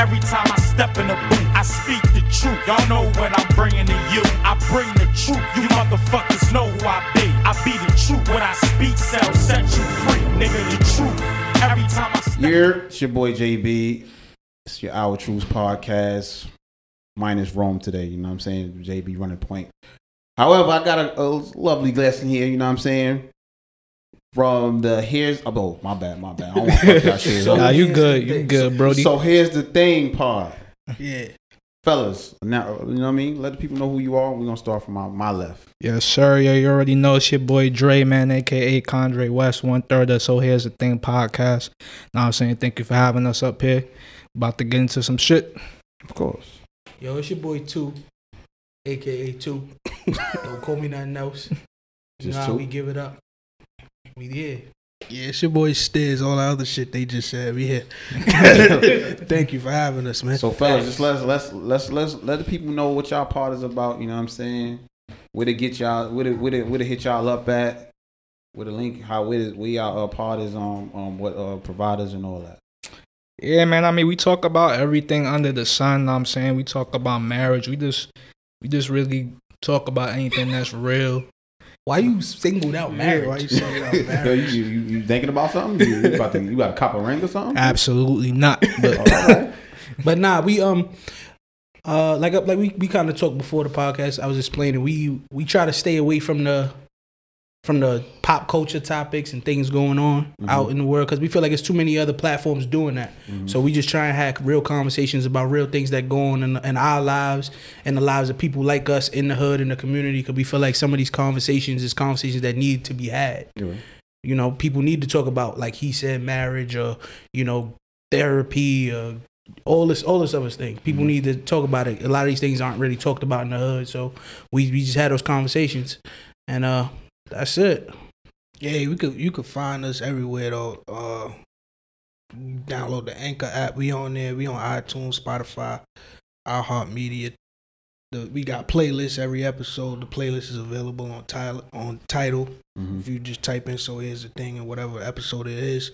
Every time I step in the booth, I speak the truth. Y'all know what I'm bringing to you. I bring the truth. You motherfuckers know who I be. I be the truth. What I speak sells, set you free, nigga. The truth. Every time I step Here, it's your boy JB. It's your Our Truths podcast. Minus Rome today, you know what I'm saying? JB running point. However, I got a, a lovely lesson here, you know what I'm saying? From the here's oh my bad, my bad. I don't want to fuck y'all shit up. Nah, you good. You good, Brody. So here's the thing, part. Yeah. Fellas, now you know what I mean? Let the people know who you are. We're gonna start from my, my left. Yes, sir. Yeah, you already know it's your boy Dre, man, aka Condre West, one third of So Here's the Thing podcast. Now I'm saying thank you for having us up here. About to get into some shit. Of course. Yo, it's your boy Two, aka Two. Don't call me nothing else. You Just know how Two? we give it up. We yeah. Yeah, it's your boy Stiz. All the other shit they just said. We here. Thank you for having us, man. So fellas, just let's let's let's let's let the people know what y'all part is about. You know what I'm saying? Where to get y'all, where to where to, where to hit y'all up at, where the link, how where, to- where y'all uh, part is on um what uh, providers and all that. Yeah, man. I mean, we talk about everything under the sun. know what I'm saying we talk about marriage. We just, we just really talk about anything that's real. Why you singled out marriage. Why you marriage? saying out Yo, you, you, you you thinking about something? You, you about to you got a cop a ring or something? Absolutely not. But all right. But nah, we um uh like like we, we kind of talked before the podcast. I was explaining we we try to stay away from the from the pop culture topics and things going on mm-hmm. out in the world because we feel like it's too many other platforms doing that. Mm-hmm. So we just try and have real conversations about real things that go on in, in our lives and the lives of people like us in the hood in the community. Because we feel like some of these conversations is conversations that need to be had Yeah. you know people need to talk about like he said marriage or you know therapy or all this all this other things people mm-hmm. need to talk about it a lot of these things aren't really talked about in the hood so we, we just had those conversations and uh that's it Yeah, we could you could find us everywhere though. Uh download the Anchor app. We on there. We on iTunes, Spotify, iHeartMedia. The, we got playlists every episode. The playlist is available on Tidal on Tidal. Mhm. If you just type in so here's the thing and whatever episode it is.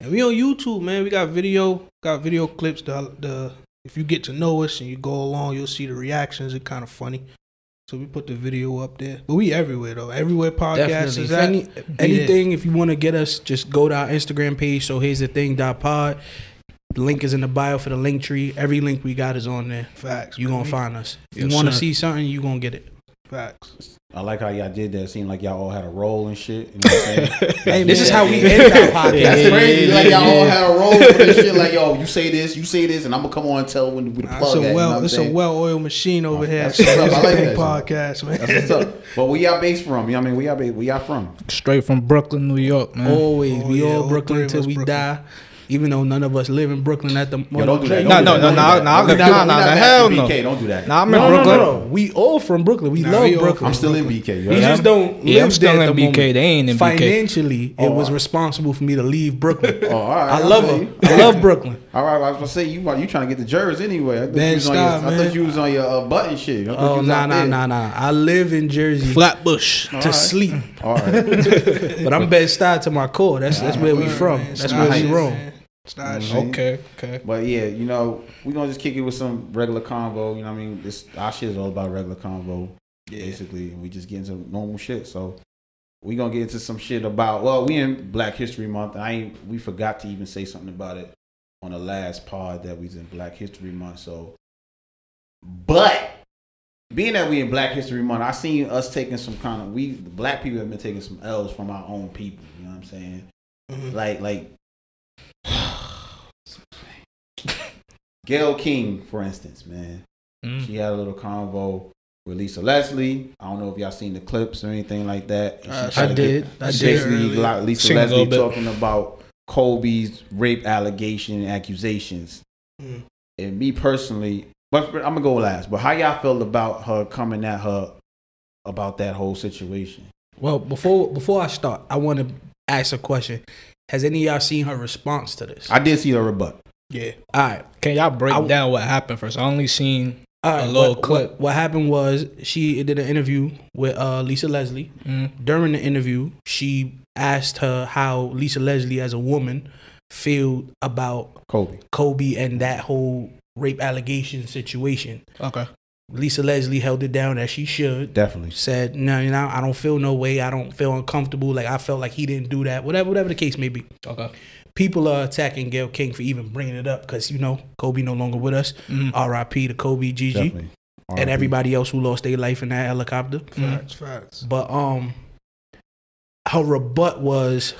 And we on YouTube, man. We got video, got video clips. The the if you get to know us and you go along, you'll see the reactions. It's kind of funny. So we put the video up there. But we everywhere though. Everywhere podcast is at. any, anything if you want to get us just go to our instagram page so here's the thing dot pod the link is in the bio for the link tree every link we got is on there Facts. you man. gonna find us if Yes, you want to see something you're gonna get it Facts. I like how y'all did that. It seemed like y'all all had a role and shit. You know what I'm saying? hey this is how we end our podcast That's crazy. Like y'all all had a role for this shit. Like yo, you say this, you say this, and I'm gonna come on and tell when we the Nah, plug. it's at, a you know well, what I'm it's a well-oiled machine over Oh, here. that's what's up. it's I a like that, podcast, man. That's what's up. But where y'all based from? You know what I mean? Where y'all, ba- where y'all from? straight from Brooklyn, New York, man. Always, Oh, we yeah, all all Brooklyn three of until we Brooklyn. die. Even though none of us live in Brooklyn at the Yo, don't do that. No, Don't no, do no, that. no, Don't no, no, no, no, hell no. BK. Don't do that. Nah, I'm in No, no, Brooklyn. no, no. We all from Brooklyn. We Nah, love we Brooklyn. I'm still in BK. You We just don't Yeah, I'm live still there at in the BK. moment. They ain't in BK. Financially, Oh, it was all right. responsible for me to leave Brooklyn. Oh, all right. I love feel her. you. I love Brooklyn. All right, I was gonna say you you trying to get the jurors anyway. I thought, Man, you was, on your, stop, I thought you was on your uh, button shit. I thought you Oh was nah out nah nah nah. I live in Jersey Flatbush. to sleep, All right. but I'm Bed Stuy to my core. That's that's where we from. man. That's Start where we shit, roam. Man. Start Mhm. shit. Okay, okay. But yeah, you know, we're gonna just kick it with some regular convo. You know, what I mean, this our shit is all about regular convo, basically, and we just get into normal shit. So we gonna get into some shit about. Well, we in Black History Month. I ain't. We forgot to even say something about it on the last pod that we was in Black History Month. So, but being that we in Black History Month, I seen us taking some kind of we black people have been taking some L's from our own people. You know what I'm saying? Mhm. Like like Gayle King, for instance, man. Mm. She had a little convo with Lisa Leslie. I don't know if y'all seen the clips or anything like that. And Uh, I did. get- I did. basically Lisa Sing Leslie talking about Kobe's rape allegation and accusations. Mm. And me personally, but I'm gonna go last. But how y'all felt about her coming at her about that whole situation? Well, before before I start, I want to ask a question. Has any of y'all seen her response to this? I did see her rebut. Yeah. All right. Can y'all break I- down what happened first? I only seen All right, A little what, clip. What, what happened was she did an interview with uh, Lisa Leslie. mm, During the interview, she asked her how Lisa Leslie, as a woman, feel about Kobe. Kobe and that whole rape allegation situation. Okay. Lisa Leslie held it down as she should. Definitely. Said, no, you know, I don't feel no way. I don't feel uncomfortable. Like I felt like he didn't do that. Whatever, whatever the case may be. Okay. People are attacking Gayle King for even bringing it up because you know Kobe no longer with us. Mhm. R.I.P. to Kobe, Gigi, and everybody else who lost their life in that helicopter. Facts, facts. But um, her rebut was,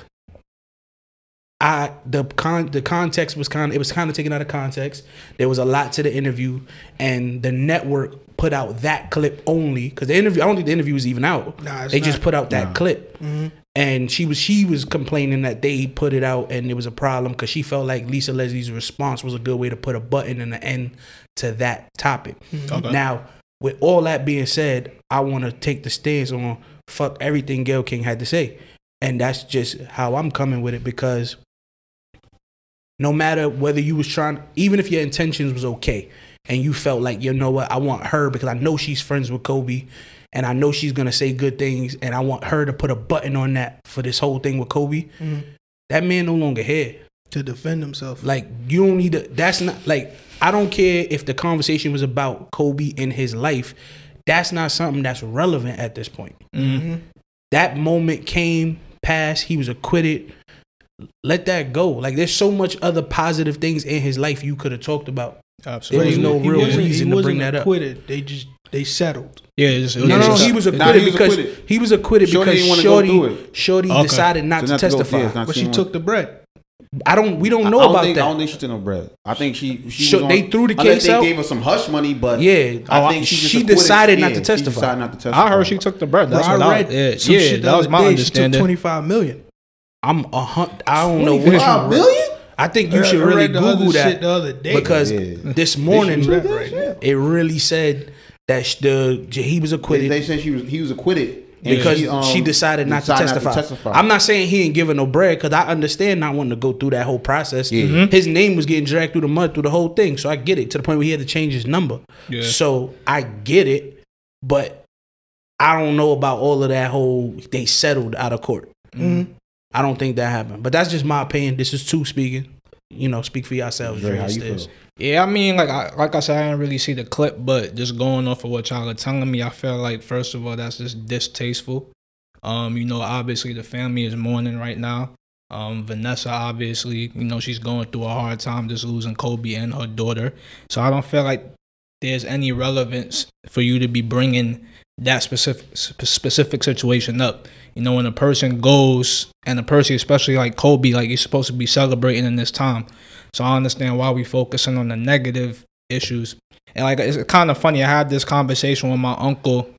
I the con the context was kind of it was kind of taken out of context. There was a lot to the interview, and the network put out that clip only because the interview. I don't think the interview was even out. Nah, it's they just put out that Nah. clip, Mhm. and she was she was complaining that they put it out and it was a problem because she felt like Lisa Leslie's response was a good way to put a button and an end to that topic. Okay. Now, with all that being said, I want to take the stance on fuck everything Gayle King had to say. And that's just how I'm coming with it because no matter whether you was trying, even if your intentions was okay and you felt like, you know what, I want her because I know she's friends with Kobe and I know she's to say good things and I want her to put a button on that for this whole thing with Kobe, Mhm. that man no longer here. To defend himself. Like you don't need to. That's not like I don't care if the conversation was about Kobe in his life. That's not something that's relevant at this point. Mhm. That moment came, passed. He was acquitted. Let that go. Like there's so much other positive things in his life you could have talked about. Absolutely. There was no He real wasn't- he reason to bring wasn't that up. acquitted. They just they settled. Yeah. It's, it was No, no, no. just- He was Nah, acquitted he was because acquitted. he was acquitted Shorty because didn't wanna go Shorty. Shorty Okay. decided not So to not to go- testify. yeah, not- But she didn't took the bread. I don't. We don't I know don't about think, that. I don't think she took no bread. I think she. she Sure, was on- they threw the unless case they out. gave her some hush money, but Yeah. I Oh, think she, just she decided not yeah, to she testify. decided not to testify. I heard she took the bread. That's Bro, what I I read yeah, some yeah, shit the that was my day. She took understanding. twenty five million. I'm a hunt. I don't know what. Five million. I think you I should read really the other Google shit that the other day. because Yeah. this morning They should right it really said that the he was acquitted they said she was. He was acquitted and because um, she decided not to, decided testify. I'm not saying he ain't giving no bread because I understand not wanting to go through that whole process. Yeah. Mm-hmm. His name was getting dragged through the mud through the whole thing, so I get it to the point where he had to change his number. Yeah. So I get it, but I don't know about all of that whole they settled out of court. Mhm. I don't think that happened, but that's just my opinion. This is two speaking. You know, speak for yourselves. Dre, Dre how you feel? Yeah, I mean, like I like I said, I didn't really see the clip, but just going off of what y'all are telling me, I feel like first of all, that's just distasteful. Um, you know, obviously the family is mourning right now. Um, Vanessa, obviously, you know, she's going through a hard time just losing Kobe and her daughter. So I don't feel like there's any relevance for you to be bringing that specific specific situation up. You know, when a person goes and a person, especially like Kobe, like you're supposed to be celebrating in this time. So I understand why we focusing on the negative issues. And like it's kind of funny. I had this conversation with my uncle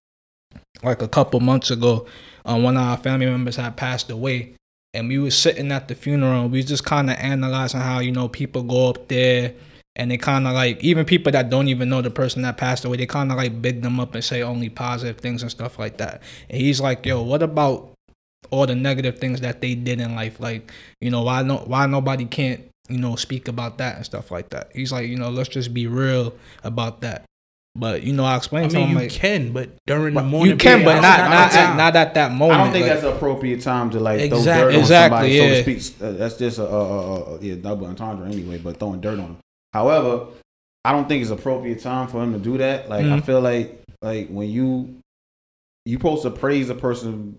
like a couple months ago. Um, one of our family members had passed away, and we was sitting at the funeral. We just kind of analyzing how you know people go up there and they kind of like even people that don't even know the person that passed away. They kind of like big them up and say only positive things and stuff like that. And he's like, "Yo, what about all the negative things that they did in life? Like, you know, why no, why nobody can't, you know, speak about that and stuff like that. He's like, you know, let's just be real about that. But you know, I I explained to mean, him you like can, but during the morning, you can, period, but not not at, not at that moment. I don't think Like, that's an appropriate time to like throw Exactly. dirt on Exactly, somebody, yeah. so to speak. Uh, that's just a, a, a, a yeah, double entendre anyway, but throwing dirt on them. However, I don't think it's appropriate time for him to do that. Like I Mhm. feel like like when you you supposed to praise a person's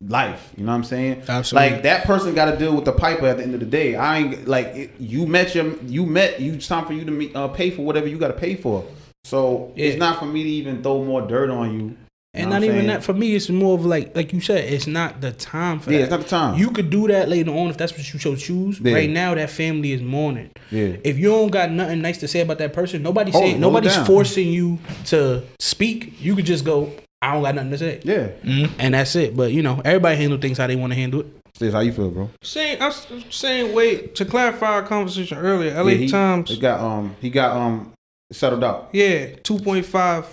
life. You know what I'm saying? absolutely. Like that person got to deal with the piper at the end of the day. I ain't like it, you met your you met you. It's time for you to meet, uh, pay for whatever you got to pay for. So Yeah. it's not for me to even throw more dirt on you. You and not even saying? that. For me, it's more of like, like you said, it's not the time for Yeah, that. it's not the time. You could do that later on if that's what you so choose. Yeah. Right now, that family is mourning. yeah. If you don't got nothing nice to say about that person, nobody's Hold it, saying nobody's forcing you to speak. You could just go, I don't got nothing to say. Yeah. Mhm. And that's it. But you know, everybody handle things how they want to handle it. Sis, how you feel, bro? Same, I was saying. Wait to clarify our conversation earlier. LA Yeah, he, Times. He got um he got um settled out. Yeah, two point five.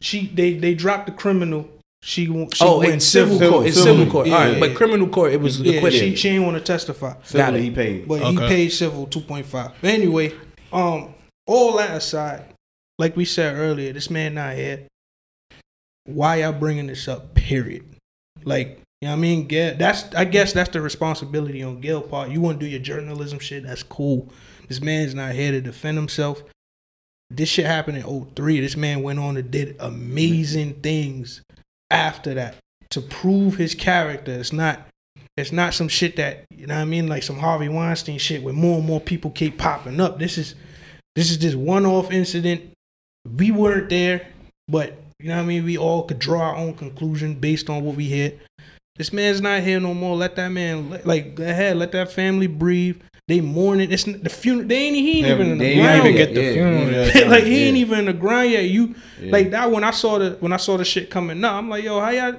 She they they dropped the criminal. She, won- she oh, went in civil, civil, court. In civil. civil court. All right, but criminal court, it was Yeah, acquitted. she, she ain't want to testify, Civil it. he paid. but he paid civil two point five. But anyway, um, all that aside, like we said earlier, this man not here. Why y'all bringing this up? Period. Like You know what I mean? Gayle, that's I guess that's the responsibility on Gayle part. You want to do your journalism shit? That's cool. This man's not here to defend himself. This shit happened in 03. This man went on and did amazing things after that to prove his character. It's not it's not some shit that you know what I mean, like some Harvey Weinstein shit where more and more people keep popping up. This is this is just one off incident. We weren't there, but you know what I mean. We all could draw our own conclusion based on what we hear. This man's not here no more. Let that man like go ahead. Let that family breathe. They mourning. It's the funeral. They ain't he ain't even in the They ground even yet. get the funeral yeah, like he yeah. ain't even in the ground yet. You Yeah. like that when I saw the when I saw the shit coming up, I'm like, yo, how y'all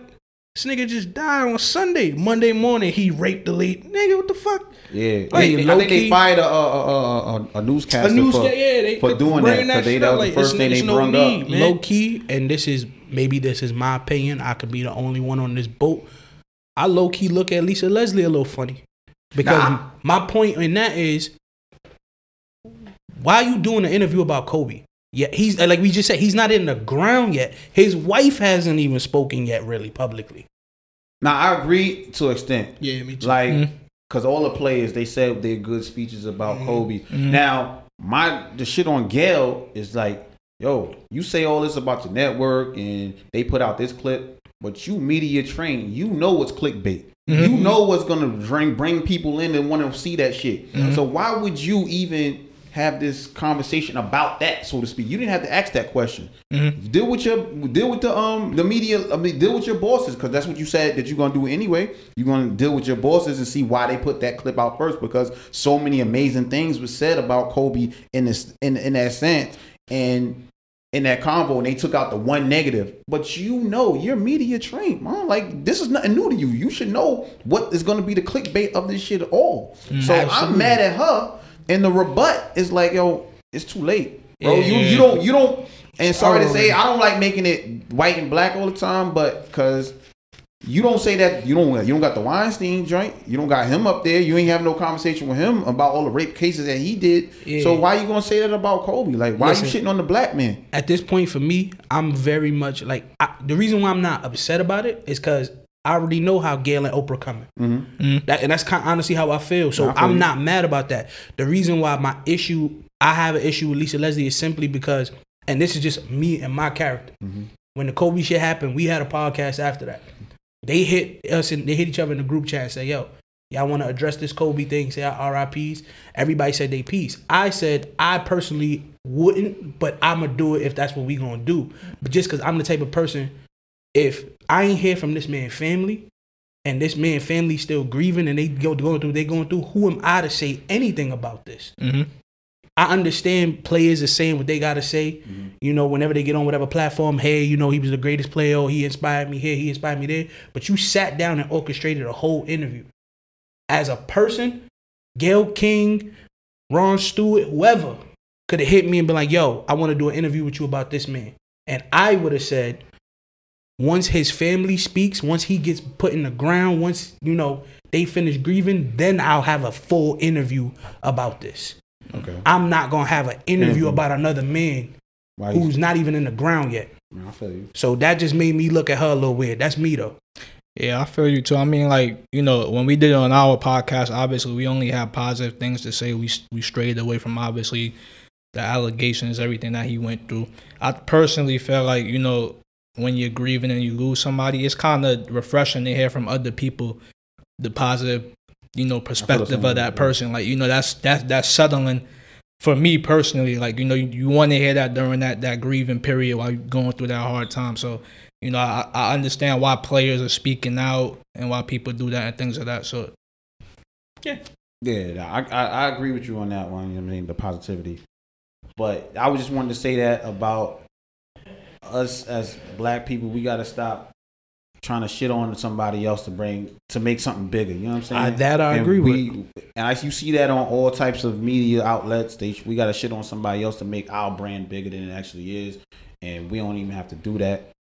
this nigga just died on Sunday. Monday morning he raped the lead. Nigga, what the fuck? Yeah, Like, They- I think low-key- they fired a a, a, a, a newscaster A news for, yeah, yeah, they for kept doing that bringing because they that up. was the first thing they it's no brung need, up. man. Low key, and this is maybe this is my opinion. I could be the only one on this boat. I low key look at Lisa Leslie a little funny because Nah. my point in that is why are you doing an interview about Kobe? Yeah, he's like we just said, he's not in the ground yet. His wife hasn't even spoken yet, really publicly. Now I agree to an extent. Yeah, me too. Like, Mhm. because all the players they said their good speeches about Mhm. Kobe. Mhm. Now my the shit on Gayle is like, yo, you say all this about your network and they put out this clip, but you media trained, you know what's clickbait. Mhm. You know what's gonna bring bring people in and want to see that shit. Mhm. So why would you even have this conversation about that, so to speak? You didn't have to ask that question. Mhm. Deal with your deal with the um the media. I mean, deal with your bosses because that's what you said that you're gonna do anyway. You're gonna deal with your bosses and see why they put that clip out first because so many amazing things were said about Kobe in this in in that sense and in that convo and they took out the one negative. But you know you're media trained, man. Like this is nothing new to you. You should know what is gonna be the clickbait of this shit all. so I'm mad at her and the rebut is like yo, it's too late, bro. Yeah. You you don't you don't. And sorry to Oh. say, I don't like making it white and black all the time, but because you don't say that you don't you don't got the Weinstein joint, you don't got him up there, you ain't have no conversation with him about all the rape cases that he did. Yeah. So why you gonna say that about Kobe? Like why Listen. you shitting on the black man? At this point, for me, I'm very much like I, the reason why I'm not upset about it is because I already know how Gayle and Oprah coming. Mm-hmm. That, and that's kind of honestly how I feel. So I feel I'm you. not mad about that. The reason why my issue, I have an issue with Lisa Leslie is simply because, and this is just me and my character. Mm-hmm. When the Kobe shit happened, we had a podcast after that. They hit us and they hit each other in the group chat and say, yo, y'all want to address this Kobe thing, say our RIPs. Everybody said they peace. I said I personally wouldn't, but I'm going to do it if that's what we going to do. But just because I'm the type of person, if I ain't hear from this man family, and this man family still grieving and they go going through they going through who am i to say anything about this hmm i understand players are saying what they gotta say you know whenever they get on whatever platform hey you know he was the greatest player or he inspired me here he inspired me there but you sat down and orchestrated a whole interview as a person gayle king ron stewart whoever could have hit me and been like yo i want to do an interview with you about this man and i would have said once his family speaks, once he gets put in the ground, once you know they finish grieving, then I'll have a full interview about this. Okay. I'm not gonna have an interview Interview. about another man Why you, who's not even in the ground yet. I feel you. So that just made me look at her a little weird. That's me though. Yeah, I feel you too. I mean, like you know, when we did it on our podcast, obviously we only have positive things to say. We we strayed away from obviously the allegations, everything that he went through. I personally feel like you know when you're grieving and you lose somebody, it's kind of refreshing to hear from other people the positive, you know, perspective of that yeah. person. Like you know, that's that's that's settling. For me personally, like you know, you, you want to hear that during that that grieving period while you're going through that hard time. So you know, I, I understand why players are speaking out and why people do that and things of that sort. Yeah, I, I I agree with you on that one. You know what I mean the positivity, but I was just wanted to say that about us as black people. We got to stop trying to shit on somebody else to bring to make something bigger. You know what I'm saying? I- that I And agree we, with. And I, you see that on all types of media outlets. They we got to shit on somebody else to make our brand bigger than it actually is, and we don't even have to do that.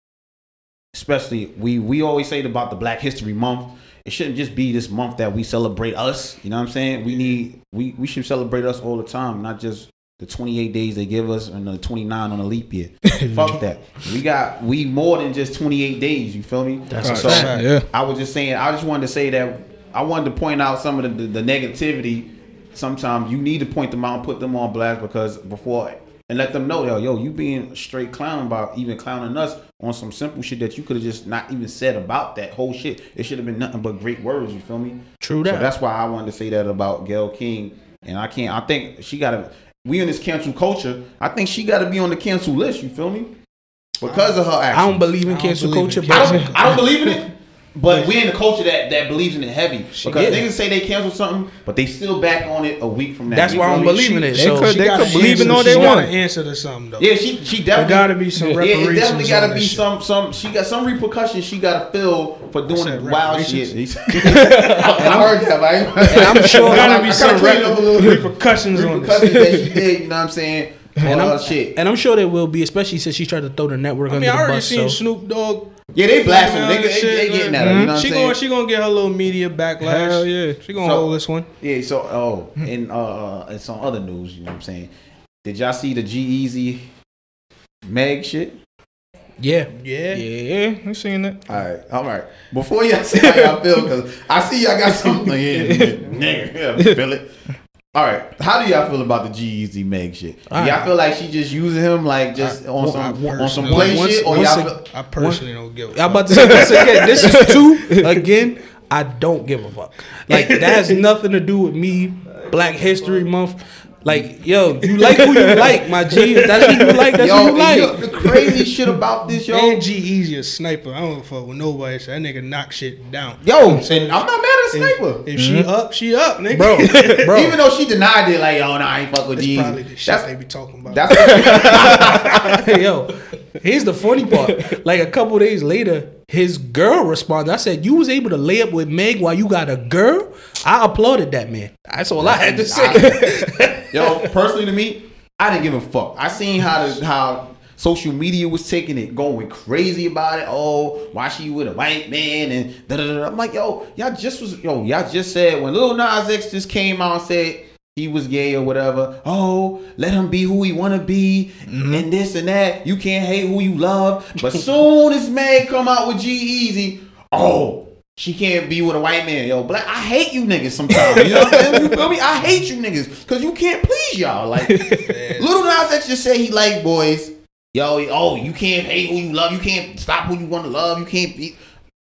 Especially we we always say about the Black History Month. It shouldn't just be this month that we celebrate us. You know what I'm saying? We need we we should celebrate us all the time, not just the 28 days they give us and the 29 on a leap year. Fuck that. We got we more than just 28 days. You feel me? That's a so fact. Yeah. I was just saying. I just wanted to say that I wanted to point out some of the, the, the negativity. Sometimes you need to point them out and put them on blast because before and let them know yo, yo, you being straight clown about even clowning us on some simple shit that you could have just not even said about that whole shit. It should have been nothing but great words. You feel me? True So that's why I wanted to say that about Gayle King. And I can't. I think she got to. We in this cancel culture. I think she got to be on the cancel list. You feel me? Because of her actions. I don't believe in cancel culture, but I don't, I don't believe in it. But we're in the culture that, that believes in it heavy. Because yeah. niggas say they cancel something, but they still back on it a week from now. That's why I feel don't believe in it. They So could- they could believe in answer- all they she gotta answer to something though. Yeah, she she definitely gotta be some Yeah, it definitely got to be some some. She got some repercussions she got to feel for doing said wild reparations. shit. I heard that, right? And I'm sure- Gotta be some cleaned up a little bit. repercussions on this. repercussions that she did. You know what I'm saying? and On I'm, shit. and I'm sure there will be, especially since she tried to throw the network I under mean, I the already seen So Snoop Dogg. Yeah, they blasting. female They, they, shit, they getting at her. You know what I'm She saying? gonna she gonna get her little media backlash. Hell yeah. She gonna So- hold this one. Yeah, so oh, and uh, it's on other news. You know what I'm saying? Did y'all see the G-Eazy Meg shit? yeah, Yeah. Yeah, we seen that. All right, all right. Before y'all see how y'all feel, because I see y'all got something. Yeah, nigga, yeah, feel it. All right, how do y'all feel about the G-Eazy Meg shit? Do All y'all right. feel like she just using him like just I- on some I on some personally- play once- shit, or once y'all a- feel, I personally don't give a I'm fuck. about to say this again. This is two again. I don't give a fuck. Like that has nothing to do with me. Black History Month. Like yo, you like who you like, my G. If that's who you like, that's yo, who you like. yo, the crazy shit about this, yo, And G-Eazy a sniper. I don't give a fuck with nobody. So that nigga knock shit down. yo, and I'm not mad at Sniper. If she mm-hmm. up, she up, nigga. bro, bro. Even though she denied it, like, yo, nah, I ain't fuck with That's G. probably the shit That's they be talking about. that's Yo, here's the funny part. Like a couple days later, his girl responded. I said, "You was able to lay up with Meg while you got a girl." I applauded that man. That's all I had to say. Yo, personally to me, I didn't give a fuck. I seen how the, how social media was taking it, going crazy about it. Oh, why she with a white man and da da da. I'm like, yo, y'all just was yo, y'all just said when Lil Nas X just came out and said he was gay or whatever. Oh, let him be who he wanna be mm-hmm. and this and that. You can't hate who you love. But soon as Meg come out with G-Eazy, oh. She can't be with a white man, yo. Black, I hate you niggas sometimes. You know what I'm saying? You feel me? I hate you niggas because you can't please y'all. Like, Little Nas X just say he like boys. Yo, oh, you can't hate who you love. You can't stop who you want to love. You can't be.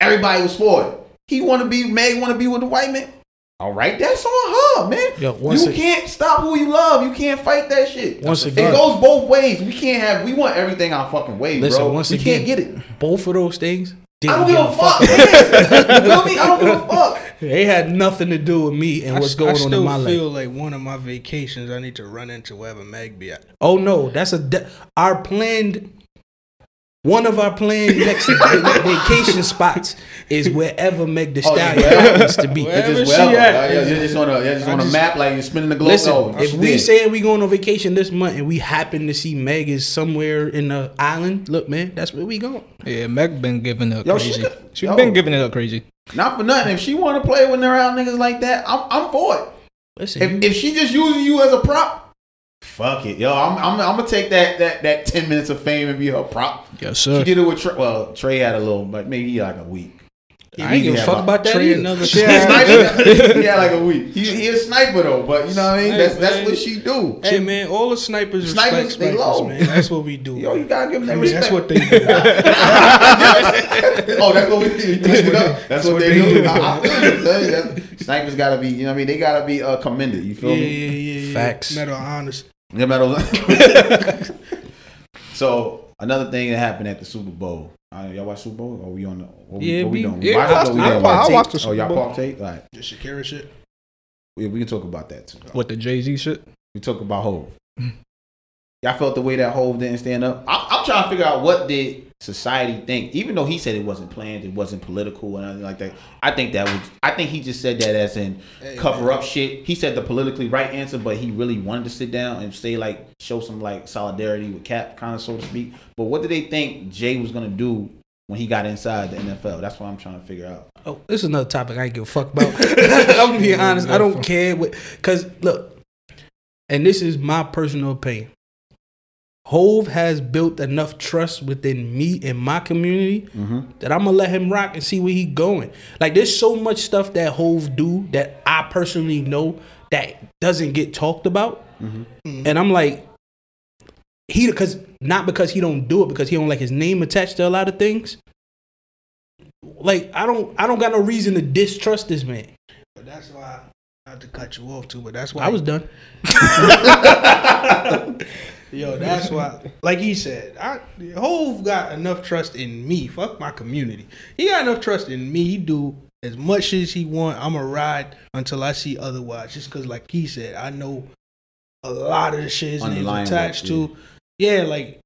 Everybody was for it. He want to be. Meg want to be with the white man. All right, that's on her, man. Yo, once you it- can't stop who you love. You can't fight that shit. Once again, it goes both ways. We can't have. We want everything our fucking way, Listen, bro. once we again, can't get it. Both of those things. I Didn't don't give give a a fuck. fuck. man. you feel me? I don't give a fuck. They had nothing to do with me and I what's s- going I on in my life. I feel like one of my vacations, I need to run into wherever Meg be at. Oh no, that's a de- our planned. One of our planned next vacation spots is wherever Meg the Oh, yeah, happens to be. Wherever It's just she at. Yeah, You're just on a, you're just on a just- map like you're spinning the globe. Listen, Oh, if we there. saying we going on vacation this month and we happen to see Meg is somewhere in the island, look, man, that's where we going. Yeah, Meg been giving up Yo, she crazy. could- She yo. been giving it up crazy. Not for nothing. If she want to play with they're around niggas like that, I'm I'm for it. Listen, If, if she just using you as a prop, fuck it, yo. I'm I'm, I'm gonna take that that that ten minutes of fame and be her prop. Yes, sir. She did it with Trey. Well, Trey had a little, but maybe like a week. I ain't give a fuck about that Trey either. another He a sniper. he had like a week. He, he a sniper though, but you know what I mean. Hey, That's that's what she do. Hey man, all the snipers, Snipers, respect they snipers, low. man. That's what we do. Yo, you gotta give them I that mean, respect. that's what they do. oh, that's what we do. That's what, that's what they, do. I, I feel you, son. That's- Snipers gotta be. You know what I mean. They gotta be uh, commended. You feel yeah, me? yeah, yeah, yeah. Facts. Medal of honors. No matter so another thing that happened at the Super Bowl. Uh, y'all watch Super Bowl? Or we on the? What we, Yeah, what we we- doing? yeah, I watched- we I didn't I watch it? watched the Oh, y'all Bowl. pop tape? All right. The Shakira shit. We, we can talk about that too. What the Jay Z shit? We talk about Hove. Y'all felt the way that Hove didn't stand up. I'm, I'm trying to figure out what did society think, even though he said it wasn't planned, it wasn't political and anything like that. I think that was. I think he just said that as in cover up shit. He said the politically right answer, but he really wanted to sit down and say like show some like solidarity with Cap, kind of so to speak. But what did they think Jay was gonna do when he got inside the NFL? That's what I'm trying to figure out. Oh, this is another topic I ain't give a fuck about. I'm gonna be honest. I don't care what, cause look, and this is my personal opinion. Hove has built enough trust within me and my community Mm-hmm. that I'm gonna let him rock and see where he going. Like there's so much stuff that Hove do that I personally know that doesn't get talked about, and I'm like, he because not because he don't do it because he don't like his name attached to a lot of things. Like I don't I don't got no reason to distrust this man. But that's why I not to cut you off too, but that's why I was done. Yo, that's why. Like he said, I Hove got enough trust in me. Fuck my community. He got enough trust in me. He do as much as he want. I'ma ride until I see otherwise. Just cause, like he said, I know a lot of the shit his name's attached to. Yeah, like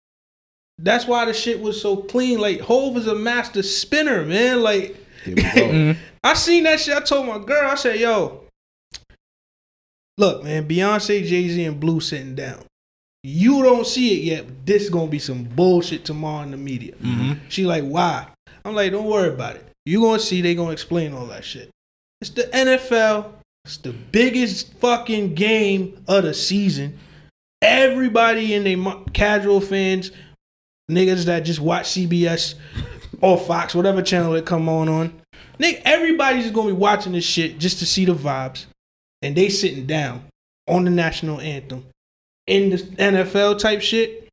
that's why the shit was so clean. Like Hove is a master spinner, man. Like Here we. Mm-hmm. I seen that shit. I told my girl, I said, yo, look, man, Beyonce, Jay Z, and Blue sitting down. You don't see it yet, but this gonna be some bullshit tomorrow in the media. Mm-hmm. She like, why? I'm like, don't worry about it. You gonna see they gonna explain all that shit. It's the NFL. It's the biggest fucking game of the season. Everybody in their casual fans, niggas that just watch CBS or Fox, whatever channel it come on on. Nigga, everybody's gonna be watching this shit just to see the vibes, and they sitting down on the national anthem in the NFL type shit.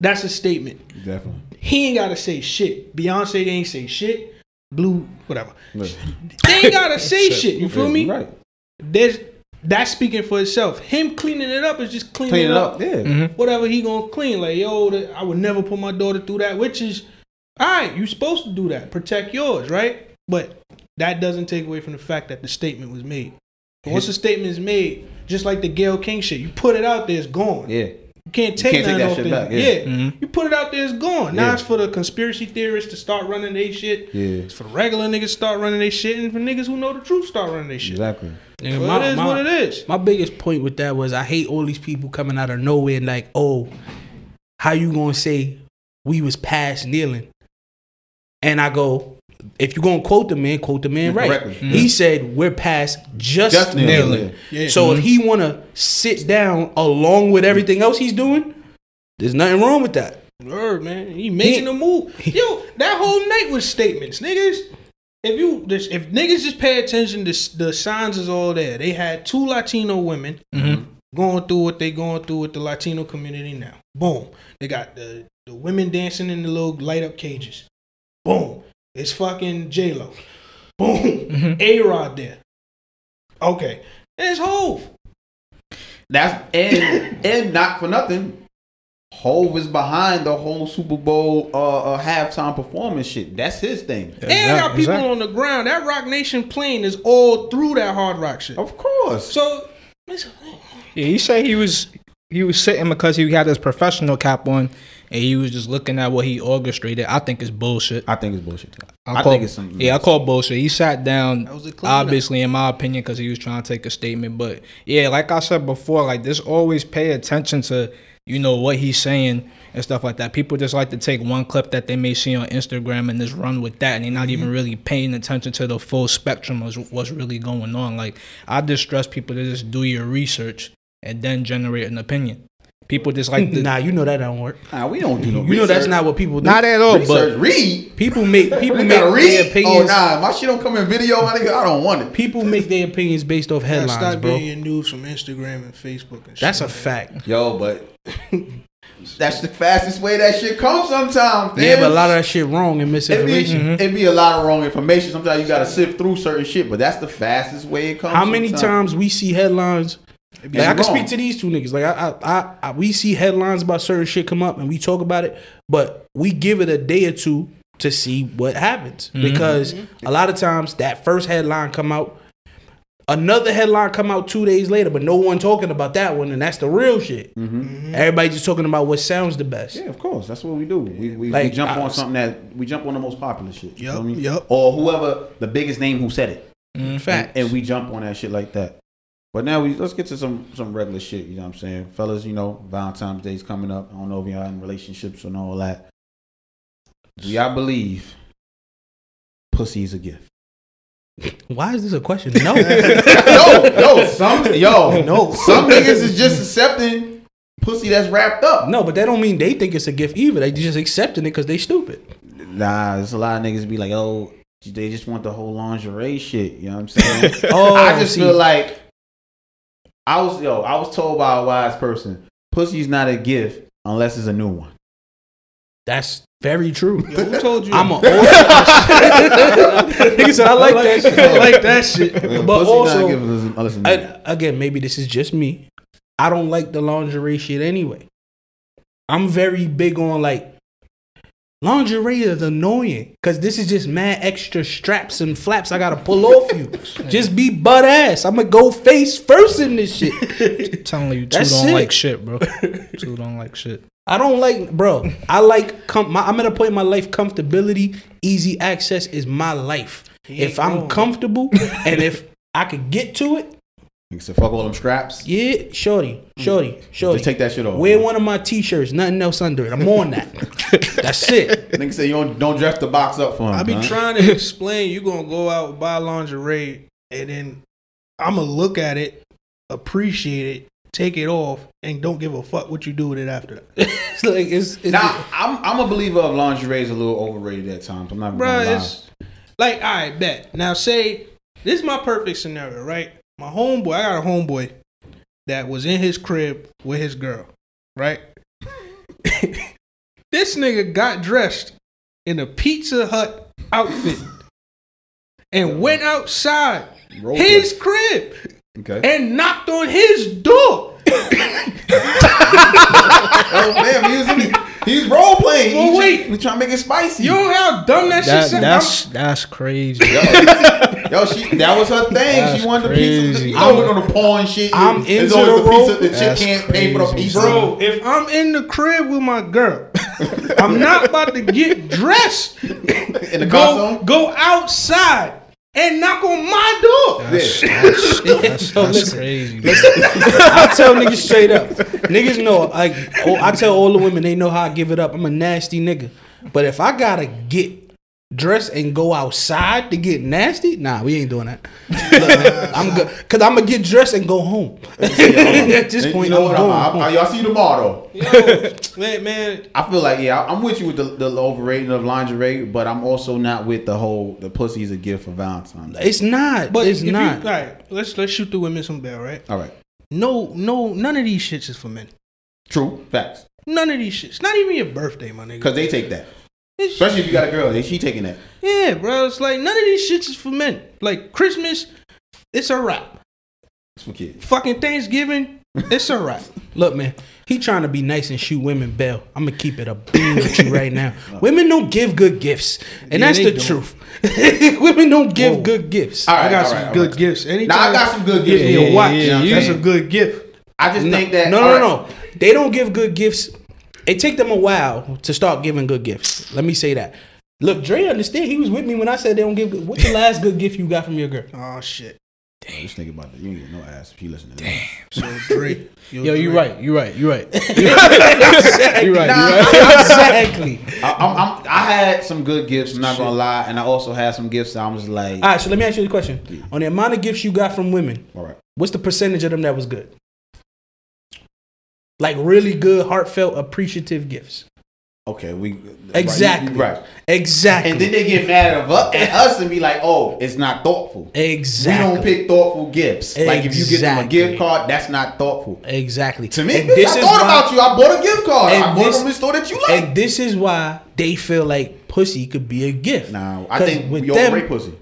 That's a statement. Definitely. He ain't gotta say shit. Beyonce they ain't say shit. Blue, whatever. Look. They ain't gotta say shit. You feel me? Right. There's that's speaking for itself. Him cleaning it up is just cleaning Clean it it up. up. Yeah. Mm-hmm. Whatever he gonna clean. Like yo, I would never put my daughter through that. Which is, all right. You supposed to do that. Protect yours, right? But that doesn't take away from the fact that the statement was made. Once the statement is made, just like the Gayle King shit, you put it out there, it's gone. Yeah. You can't take, can't take that off shit back, Yeah, yeah. Mm-hmm. you put it out there, it's gone. Now Yeah. it's for the conspiracy theorists to start running their shit. Yeah. It's for the regular niggas to start running their shit, and for niggas who know the truth start running their shit. Exactly. And So my- it is my- what it is. My biggest point with that was I hate all these people coming out of nowhere and like, oh, how you gonna say we was past kneeling? And I go, if you're gonna quote the man, quote the man right. Correctly. He mm-hmm. said we're past just, Just kneeling. kneeling. Yeah. So if he wanna sit down along with everything else he's doing, there's nothing wrong with that. Word, man. He making He- a move. Yo, that whole night was statements, niggas. If you this, if niggas just pay attention, this, the signs is all there. They had two Latino women mm-hmm. going through what they going through with the Latino community now. Boom. They got the, the women dancing in the little light up cages. Boom. It's fucking J Lo. Boom. A Rod there. Okay. And it's Hove. That's and and not for nothing. Hove is behind the whole Super Bowl uh, uh halftime performance shit. That's his thing. And got people exactly. on the ground. That Roc Nation plane is all through that hard rock shit. Of course. So, it's- Yeah, he said he was he was sitting because he had his professional cap on and he was just looking at what he orchestrated. I think it's bullshit. I think it's bullshit. I, I call, think it's some. yeah, I call bullshit. He sat down, That was obviously, in my opinion, because he was trying to take a statement. But yeah, like I said before, like just always pay attention to you know what he's saying and stuff like that. People just like to take one clip that they may see on Instagram and just run with that, and they're not even Mm-hmm. really paying attention to the full spectrum of what's really going on. Like I just stress people to just do your research and then generate an opinion. People just like to, nah, you know that don't work. Nah, we don't do no. You know that's not what people do. not at all, research. but read. people make people make gotta their read. opinions. Oh nah, my shit don't come in video. My nigga, I don't want it. People make their opinions based off gotta headlines, stop bro. getting news from Instagram and Facebook and shit. That's a like that. fact. Yo, but that's the fastest way that shit comes sometimes. Yeah, but a lot of of that shit wrong and it misinformation. be, it be a lot of wrong information. Sometimes you gotta sift through certain shit, but that's the fastest way it comes. How many sometimes. times we see headlines? Like, I can wrong. speak to these two niggas. Like I, I, I, I, we see headlines about certain shit come up and we talk about it, but we give it a day or two to see what happens mm-hmm. because mm-hmm. a lot of times that first headline come out, another headline come out two days later, but no one talking about that one, and that's the real shit. Mm-hmm. Everybody just talking about what sounds the best. Yeah, of course. That's what we do. We, we, we jump I- on something that we jump on the most popular shit. You Yup, feel me? yup. Or whoever the biggest name who said it. Mm, Facts. And, and we jump on that shit like that. But now we let's get to some some regular shit. You know what I'm saying, fellas? You know Valentine's Day's coming up. I don't know if y'all in relationships and all that. Do y'all believe pussy is a gift? Why is this a question? No. yo, yo, some yo, no, some niggas is just accepting pussy that's wrapped up. no, but that don't mean they think it's a gift either. They just accepting it because they stupid. Nah, there's a lot of niggas be like, oh, they just want the whole lingerie shit. You know what I'm saying? Oh, I just see. feel like I was yo, I was told by a wise person, pussy's not a gift unless it's a new one. That's very true. Yo, who told you? I'm a old nigga said I like that shit. I like that shit. But Pussy not a also- gift unless- unless it's a new one. And again, maybe this is just me. I don't like the lingerie shit anyway. I'm very big on like lingerie is annoying because this is just mad extra straps and flaps I gotta pull off you. just be butt ass. I'm gonna go face first in this shit. telling you, two That's don't it. like shit, bro. two don't like shit. I don't like, bro. I like. Com- my, I'm at a point in my life. Comfortability, easy access is my life. If I'm wrong. comfortable and if I could get to it, Nigga said, fuck all them straps. yeah, shorty, shorty, shorty. Just take that shit off. Wear man. one of my t-shirts, nothing else under it. I'm on that. That's it. Nigga say you don't don't dress the box up for him. I be huh? trying to explain. You gonna go out and buy lingerie, and then I'm gonna look at it, appreciate it, take it off, and don't give a fuck what you do with it after that. It's like it's, it's Now I'm I'm a believer of lingerie is a little overrated at times. I'm not even gonna Bruh, lie. it's like I bet. Now say this is my perfect scenario, right? My homeboy, I got a homeboy that was in his crib with his girl, right? this nigga got dressed in a Pizza Hut outfit and uh-huh. went outside Role his crib Okay. and knocked on his door. oh damn, he was in the, he's role playing. Well, He wait. trying- we trying to make it spicy. You know how dumb that, That, shit sound? that's that's crazy. Yo, yo, she that was her thing. That's she wanted the pizza. crazy. You know, we're gonna pawn shit. I'm It's into always the role- pizza. The chick That's can't pay for the crazy. pizza. Bro, if I'm in the crib with my girl, I'm not about to get dressed. in the Go, go outside and knock on my door. That's, that's, that's, Yo, that's listen. crazy. bro. I tell niggas straight up. Niggas know, like, oh, I tell all the women they know how I give it up. I'm a nasty nigga. But if I gotta get dressed and go outside to get nasty, nah, we ain't doing that. Look, I'm good, cause I'm gonna get dressed and go home. At this You point, know I'm what? going I, I, home. y'all see you tomorrow. Yo, man, man, I feel like yeah, I'm with you with the, the overrating of lingerie, but I'm also not with the whole the pussy is a gift for Valentine's. Day. It's not. but it's if not. You, all right, let's let's shoot the women some bell, right? All right, No, no, none of these shits is for men. true facts None of these shits. Not even your birthday, my nigga. because they take that, It's- especially if you got a girl. They, she taking that. yeah, bro. It's like none of these shits is for men. Like Christmas, it's a wrap. It's for kids. Fucking Thanksgiving, it's a wrap. Look, man, he trying to be nice and shoot women bell. I'm gonna keep it a beam with you right now. Women don't give good gifts, and Yeah, that's they the don't. truth. women don't give Whoa. good gifts. All right, I got all some right, all good right. gifts. Anytime Now I got some good gifts. me Yeah, a watch. yeah, yeah, that's a good gift. I just think that No, all no, right, no, no. They don't give good gifts. It took them a while to start giving good gifts. Let me say that. Look, Dre understand. He was with me when I said they don't give. Good. What's the last good gift you got from your girl? Oh shit. Damn. This nigga about that. You ain't get no ass if he listen to this. So Dre, Yo, you Dre. right. You right. You right. You right. You right. Nah, right. exactly. I, I'm, I'm, I had some good gifts. I'm not gonna lie, and I also had some gifts. That I was like, All right, so let me ask you the question: On the amount of gifts you got from women, all right, what's the percentage of them that was good? Like really good, heartfelt, appreciative gifts. okay, we Exactly. right. Exactly. And then they get mad at us, and be like, "Oh, it's not thoughtful." exactly. We don't pick thoughtful gifts. Like if you get them a gift card, that's not thoughtful. Exactly. To me, bitch, this I is thought why- about you. I bought a gift card. And I bought this- from the store that you like. And this is why they feel like pussy could be a gift. Nah, I think with we them- pussy.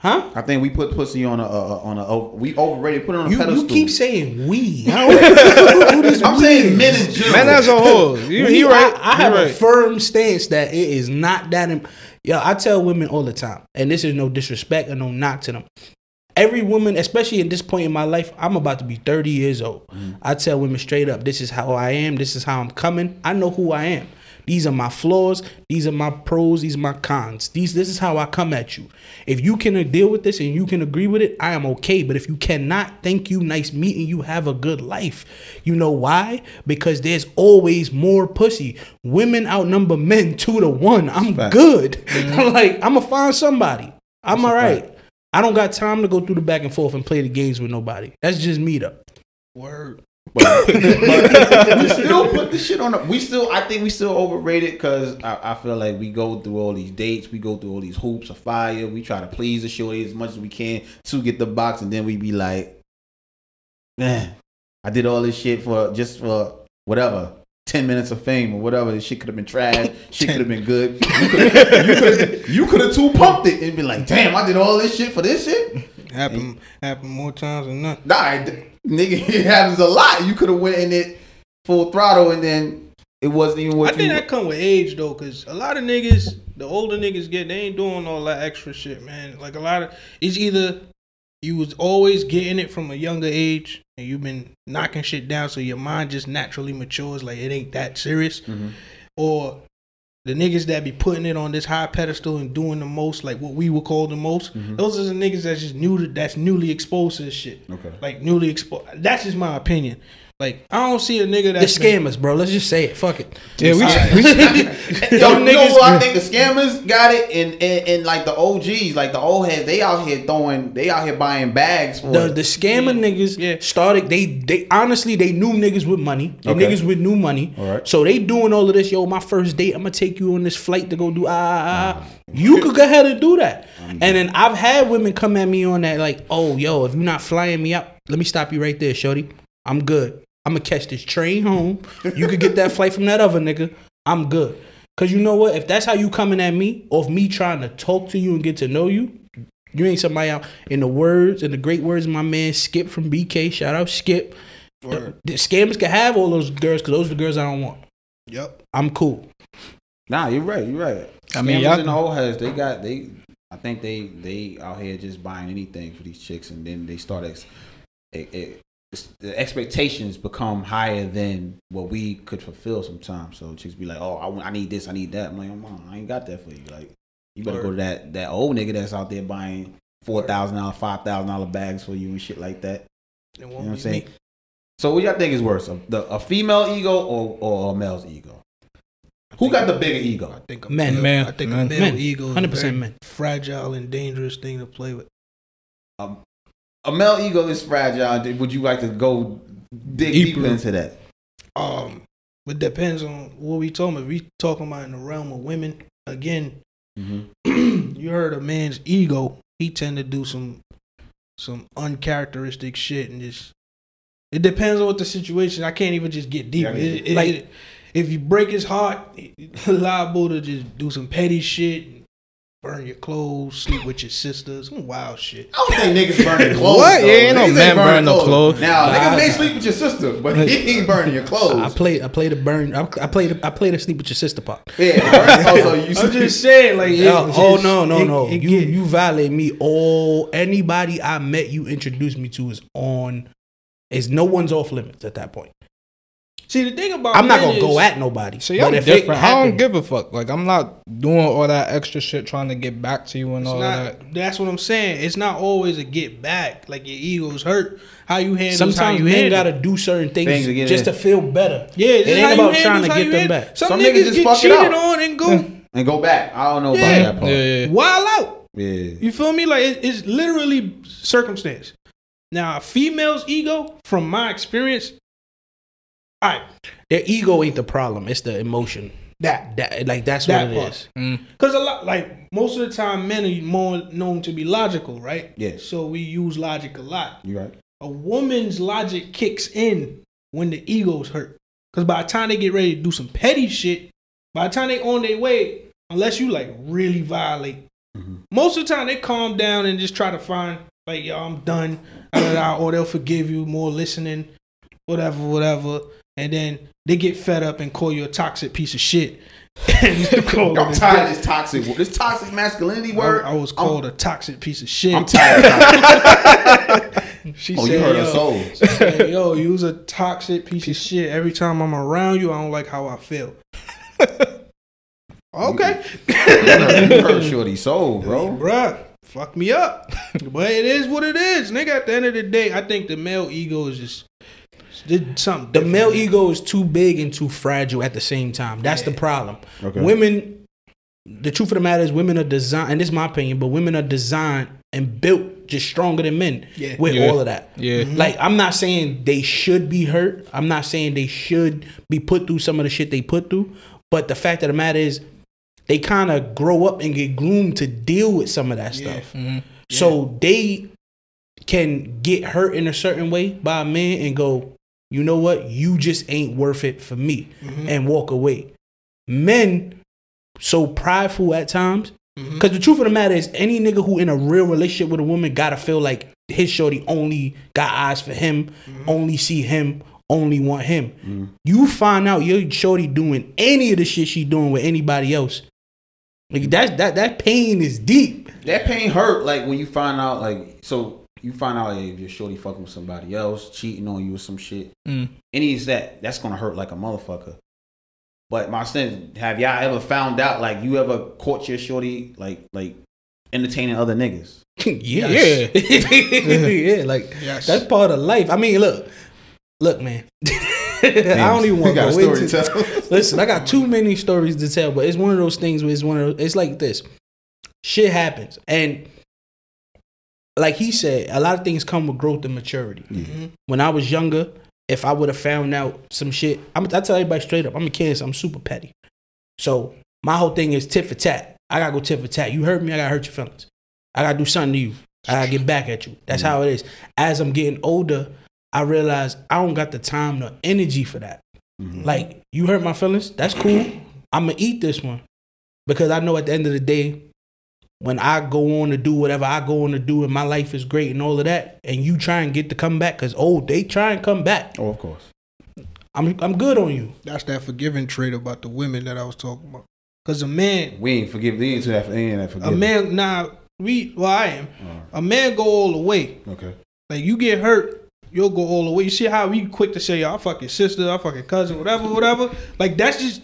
Huh? I think we put pussy on a uh, on a we overrated. Put it on a You, pedestal. you keep saying we. I don't know who this I'm we saying men in general. Man, as a whole, you, We- he right. I, I have he a firm stance that it is not that. Im- Yo, I tell women all the time, and this is no disrespect or no knock to them. Every woman, especially at this point in my life, I'm about to be 30 years old. I tell women straight up, this is how I am. This is how I'm coming. I know who I am. These are my flaws. These are my pros. These are my cons. These this is how I come at you. If you can deal with this and you can agree with it, I am okay. But if you cannot, thank you. Nice meeting you. Have a good life. You know why? Because there's always more pussy. Women outnumber men two to one. I'm fact. good. Mm-hmm. like I'm gonna find somebody. I'm That's all right. fact. I don't got time to go through the back and forth and play the games with nobody. That's just me though. Word. But, but we still put the shit on. The, we still, I think we still overrated because I, I feel like we go through all these dates, we go through all these hoops of fire. We try to please the shorty as much as we can to get the box, and then we be like, man, I did all this shit for just for whatever. 10 minutes of fame or whatever. This shit could have been trash. Shit could have been good. You could have you could have two pumped it and been like, damn, I did all this shit for this shit. Happen happen more times than not. Nah, it- nigga, it happens a lot. You could have went in it full throttle and then it wasn't even what I think that come with age though, cause a lot of niggas, the older niggas get, they ain't doing all that extra shit, man. Like a lot of, it's either you was always getting it from a younger age, and you've been knocking shit down, so your mind just naturally matures, like it ain't that serious, Mhm. or the niggas that be putting it on this high pedestal and doing the most, like what we would call the most. Mhm. Those are the niggas that's just new to, that's newly exposed to this shit. Okay. Like newly exposed. That's just my opinion. Like I don't see a nigga The that's been- scammers, bro. Let's just say it. Fuck it. Yeah, we, Yo, we you know what? I think the scammers got it, and, and and like the OGs, like the old heads, they out here throwing, they out here buying bags for The it. the scammer niggas Yeah. started. They they honestly they knew niggas with money. They Okay. niggas with new money. All right. So they doing all of this. Yo, my first date. I'm gonna take you on this flight to go do ah ah. ah. You could go ahead and do that. And then I've had women come at me on that like, oh yo, if you're not flying me up, let me stop you right there, shorty. I'm good. I'm gonna catch this train home. You could get that flight from that other nigga. I'm good. Cause you know what? If that's how you coming at me, or if me trying to talk to you and get to know you, you ain't somebody out in the words and the great words of my man Skip from BK. Shout out Skip. The, the scammers can have all those girls because those are the girls I don't want. Yep. I'm cool. Nah, you're right. You're right. I mean, Scammers y'all- and the old heads, they got they. I think they they out here just buying anything for these chicks, and then they start ex, it, it, it's- the expectations become higher than what we could fulfill sometimes. So chicks be like, "Oh, I, want- I need this, I need that." I'm like, "Mom, I ain't got that for you." Like, you better go to that that old nigga that's out there buying four thousand dollar, five thousand dollar bags for you and shit like that. You know what I'm saying? me. So what y'all think is worse, a, the, a female ego or, or a male's ego? Who got the bigger ego? I think a Men. male, Men. I think Men. a male Men. ego 100% men. fragile and dangerous thing to play with. Um, a male ego is fragile. Would you like to go dig deeper, Deeper. into that? Um, it depends on what we talking about. We talking about in the realm of women. Again, Mm-hmm. you heard a man's ego. He tend to do some some uncharacteristic shit and just. It depends on what the situation. I can't even just get deep. Yeah, It- it- like- it- if you break his heart, liable to just do some petty shit, burn your clothes, sleep with your sisters, some wild shit. I don't think niggas burning clothes. What? though. Yeah, ain't no man burning burn no clothes. Now, Nah, niggas may sleep with your sister, but he ain't burning your clothes. I clothes. play. I play the burn. I, I play. The, I play the sleep with your sister part. yeah, burn, you I'm just saying, like, it- Oh, oh just- no no it- no! it you you violate me. All anybody I met you introduced me to is on. Is no one's off limits at that point. See, the thing about I'm not gonna go at nobody. See, I'm but if it different. I don't give a fuck. Like, I'm not doing all that extra shit trying to get back to you and It's all not, that. That's what I'm saying. It's not always a get back. Like your ego's hurt. How you handle how Sometimes you men handle. gotta do certain things, Things to just in. to feel better. yeah, it just ain't how about handle trying to get them back. Some, Some niggas, niggas just get fuck it cheated out. on and go and go back. I don't know about that part. Yeah, Yeah. yeah. wild out. Yeah. You feel me? Like it, it's literally circumstance. Now, a female's ego, from my experience, all right, Their ego ain't the problem; it's the emotion. that That like that's That what it part. is. Mm. Because a lot, like most of the time, men are more known to be logical, right? Yes. So we use logic a lot. You right. A woman's logic kicks in when the ego's hurt. Because by the time they get ready to do some petty shit, by the time they on their way, unless you like really violate, Mhm. most of the time they calm down and just try to find like, yo, I'm done, or they'll forgive you, more listening, whatever, whatever, and then they get fed up and call you a toxic piece of shit. I'm tired of this toxic, this toxic masculinity word. I, I was called a toxic piece of shit. I'm tired. She oh, said, you hurt yo, her soul. she said, yo, you was a toxic piece of shit. Every time I'm around you, I don't like how I feel. okay. You hurt, you hurt Shorty's soul, bro. Bruh, fuck me up. but it is what it is. Nigga, at the end of the day, I think the male ego is just did something. The male ego is too big and too fragile at the same time. That's the problem. Okay. Women, the truth of the matter is, women are designed, and this is my opinion, but women are designed and built just stronger than men Yeah. with Yeah. all of that. Yeah. Like I'm not saying they should be hurt. I'm not saying they should be put through some of the shit they put through. But the fact of the matter is, they kind of grow up and get groomed to deal with some of that stuff. Mhm. So they can get hurt in a certain way by a man and go, you know what, you just ain't worth it for me, mm-hmm. and walk away. Men so prideful at times. Mm-hmm. Because the truth of the matter is, any nigga who in a real relationship with a woman gotta feel like his shorty only got eyes for him, mm-hmm. only see him, only want him. You find out your shorty doing any of the shit she doing with anybody else. Like that that that pain is deep. That pain hurt like when you find out like so you find out like, if your shorty fucking with somebody else, cheating on you or some shit. Mm. Any is that that's gonna hurt like a motherfucker. But my son, have y'all ever found out like you ever caught your shorty like like entertaining other niggas? yeah. Yeah, like Yes. that's part of life. I mean, look, look, man. I don't even want to go story into. to tell. Listen, I got too many stories to tell, but it's one of those things where it's one of those, it's like this. Shit happens, and like he said, a lot of things come with growth and maturity. Mm-hmm. When I was younger, if I would have found out some shit, I'm, I tell everybody straight up, I'm a kid, so I'm super petty. So my whole thing is tit for tat. I gotta go tit for tat. You hurt me, I gotta hurt your feelings. I gotta do something to you. I gotta get back at you. That's mm-hmm. how it is. As I'm getting older, I realize I don't got the time nor energy for that. Mm-hmm. Like you hurt my feelings, that's cool. I'm gonna eat this one because I know at the end of the day, when I go on to do whatever I go on to do, and my life is great and all of that, and you try and get to come back because oh, they try and come back. Oh, of course. I'm I'm good on you. That's that forgiving trait about the women that I was talking about. Because a man, We ain't forgive. We ain't to that. We ain't that a man, nah, we, well, I am. A man go all the way. Okay. Like you get hurt, you'll go all the way. You see how we quick to say, "I fuck your sister, I fuck your cousin, whatever, whatever." Like that's just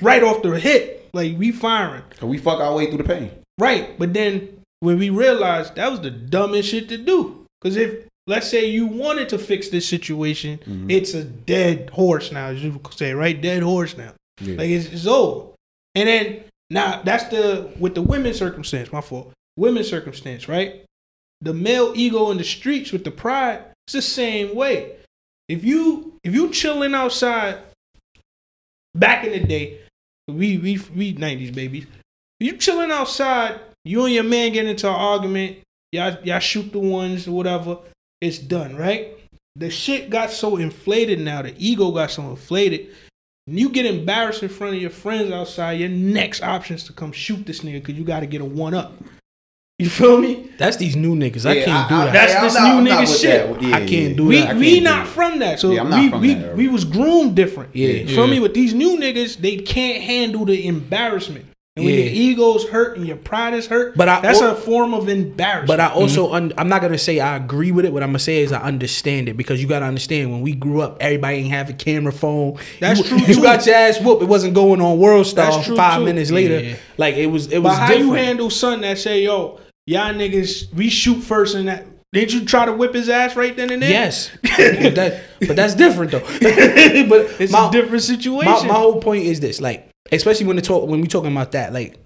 right off the hit. Like we firing, So we fuck our way through the pain. Right? But then when we realized that was the dumbest shit to do, because if let's say you wanted to fix this situation, Mm-hmm. it's a dead horse now, as you could say, right? Dead horse now. Yeah. Like it's, it's over. And then now that's the with the women's circumstance. My fault. Women's circumstance, right? The male ego in the streets with the pride. It's the same way. If you if you chilling outside, back in the day, we we we nineties babies. You chilling outside, you and your man get into an argument. Y'all y'all shoot the ones or whatever. It's done, right? The shit got so inflated now. The ego got so inflated. When you get embarrassed in front of your friends outside, your next option is to come shoot this nigga because you got to get a one up. You feel me? That's these new niggas. I can't do I- that. That's I'm this not- new I'm nigga shit. Yeah, I can't do we that. We can't not do it. from that. So Yeah, I'm not we from we, that we was groomed different. Yeah. You feel Yeah. me? With these new niggas, they can't handle the embarrassment. And when Yeah. your ego's hurt and your pride is hurt, But I- that's a form of embarrassment. But I mm-hmm. also, un- I'm not gonna say I agree with it. What I'm gonna say is I understand it because you gotta understand when we grew up, everybody ain't have a camera phone. That's you, true, You too. got your ass whooped. It wasn't going on World Star That's true, five too. minutes later. Yeah. Like it was. It was But how different. you handle something that say, yo, y'all niggas, we shoot first and that didn't you try to whip his ass right then and there? Yes, but, that, but that's different though. but It's my, a different situation. my, my whole point is this: like, especially when they talk when we talking about that, like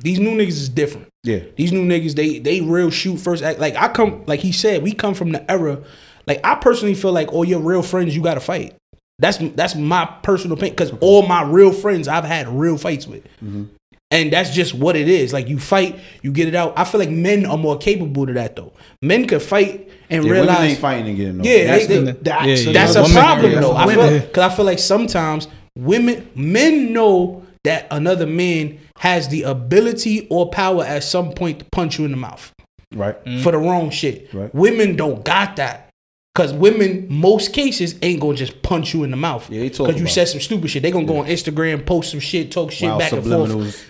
these new niggas is different. Yeah. These new niggas, they they real shoot first act. Like I come, like he said, we come from the era. Like I personally feel like all your real friends, you got to fight. That's that's my personal opinion because all my real friends I've had real fights with, mm-hmm. and that's just what it is. Like you fight, you get it out. I feel like men are more capable to that though. Men could fight and Yeah, women realize ain't fighting and getting yeah, That's they, the- they- that's yeah, a- that's a problem yeah, though. I feel because I feel like sometimes women, men know that another man has the ability or power at some point to punch you in the mouth right. Mm. for the wrong shit. Right. Women don't got that. Cause women, most cases, ain't gonna just punch you in the mouth. Yeah, they talk Cause you about said some stupid shit. They gonna go on Instagram, post some shit, talk shit Wild back and forth. subliminals.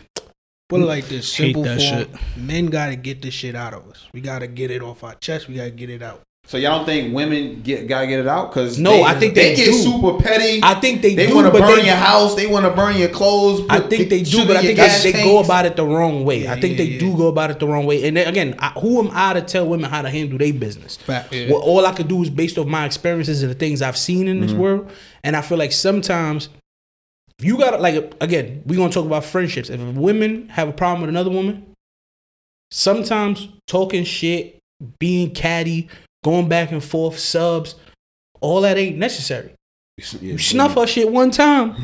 Put it like this, Hate simple that form. shit. Men gotta get this shit out of us. We gotta get it off our chest. We gotta get it out. So y'all don't think women get gotta get it out? Cause No, they, I think they they get do. super petty. I think they, they do, want to but burn your house. They want to burn your clothes. I think they do, but I think they, they go about it the wrong way. I Yeah, think they yeah, do go about it the wrong way. And then again, I, who am I to tell women how to handle their business? Facts. Yeah. Well, all I could do is based off my experiences and the things I've seen in Mm-hmm. this world. And I feel like sometimes if you got like again, we're gonna talk about friendships. If women have a problem with another woman, sometimes talking shit being catty, going back and forth, subs, all that ain't necessary. Yeah, You snuff her shit one time.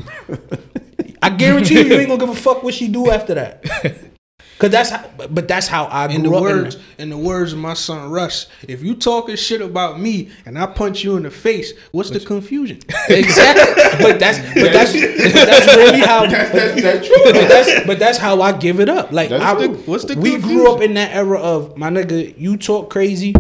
I guarantee you, you ain't gonna give a fuck what she do after that. Cause that's how, but that's how I grew In the up. words, in in the words of my son Russ, if you talking shit about me and I punch you in the face, what's the confusion? exactly. But that's but that's but that's really how. That's, that's, that's true. but that's but that's how I give it up. Like That's I, the- what's the we grew up in that era of my nigga. You talk crazy.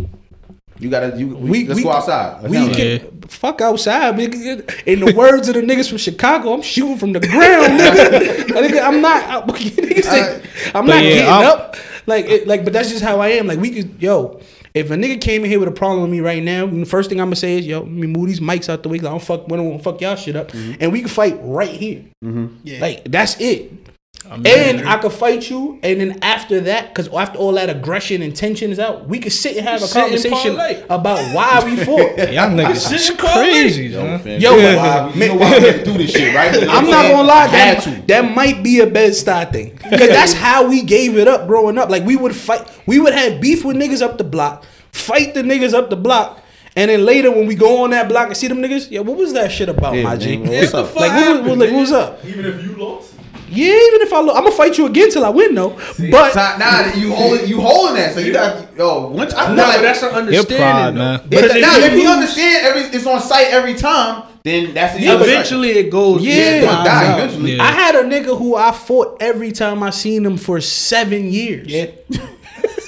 You gotta. You, we, We let's we go outside. Let's we handle Yeah. it. can fuck outside. nigga. In the words of the niggas from Chicago, I'm shooting from the ground, nigga. Nigga, I'm not. I, nigga say, I'm not yeah, getting I'm- up. Like, it, like, but that's just how I am. Like, we could, yo. If a nigga came in here with a problem with me right now, the first thing I'm gonna say is, yo, let me move these mics out the way. 'cause I don't fuck, we don't wanna fuck y'all shit up, mm-hmm. and we can fight right here. Mm-hmm. Yeah. Like that's it. I mean, And I could fight you, and then after that, because after all that aggression and tension is out, we could sit and have a Sit conversation about why we fought. y'all niggas is Sitting crazy, Yo, man. fam, Yo, you know but- why, you know why we had to do this shit, right? I'm not gonna lie, that, to. that might be a bad start thing. Cause that's how we gave it up growing up. Like we would fight, we would have beef with niggas up the block, fight the niggas up the block, and then later when we go on that block and see them niggas, yeah, what was that shit about, Yeah, my G? man, what's up? Like, what, was- what, like, what was up? Even if you lost. Yeah, even if I, lo- I'm gonna fight you again till I win, though. But Nah, nah, you holding you holding that, so you got yo. Once I feel No, like that's an understanding. pride, though. man. If, Because now, if if you you understand every it's on site every time, then that's the Yeah, but Eventually, it goes. Yeah, it's gonna I die eventually. Yeah. I had a nigga who I fought every time I seen him for seven years. Yeah.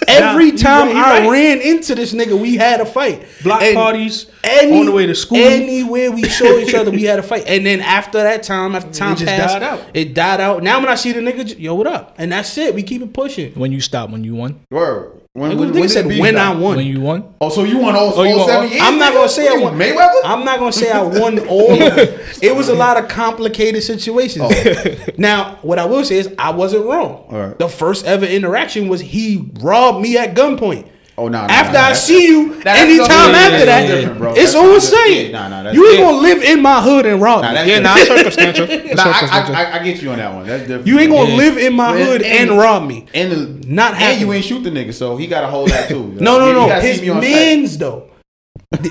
Every Nah, time right, I right. ran into this nigga, we had a fight. Block And parties any- on the way to school. Anywhere we saw each other, we had a fight. And then after that time, after time just passed, died out. it died out. Now when I see the nigga, yo, what up? And that's it. We keep it pushing. When you stop, when you won, Word. When, Nigga, when, when said the beef when I won. when you won, Oh, so you won all, Oh, you all won seven all- years? I'm not gonna say I won. Mayweather. I'm not gonna say I won all. of them. It was a lot of complicated situations. Oh. now, what I will say is I wasn't wrong. All right. The first ever interaction was he robbed me at gunpoint. Oh, no! nah, After nah, I see you, that's anytime something- after that's that, something different, bro. it's That's on something saying. different. Nah, nah, that's you ain't gonna live in my hood and rob Nah, me. that's yeah, different. not circumstantial. Nah, I, circumstantial. I, I, I get you on that one. That's different. You ain't gonna Yeah. live in my And- hood and, and- rob me. and the, Not and you ain't shoot the nigga, so he gotta hold that too. No, no, no. gotta His me on site. men's though.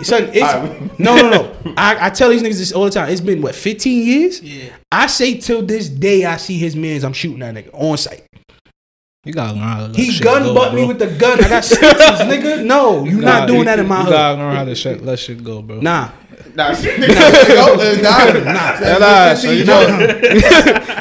Son, it's no, no, no. I, I tell these niggas this all the time. It's been what 15 years. Yeah. I say till this day, I see his men's. I'm shooting that nigga on site. You gotta learn how to let He shit gun go, butt me with the gun. I got stitches, nigga. No, you Nah, not doing you- that in my You hood. gotta learn how to shit, let shit go, bro. Nah, Nah, nigga, go, uh, nah, nah. That ass, so you know.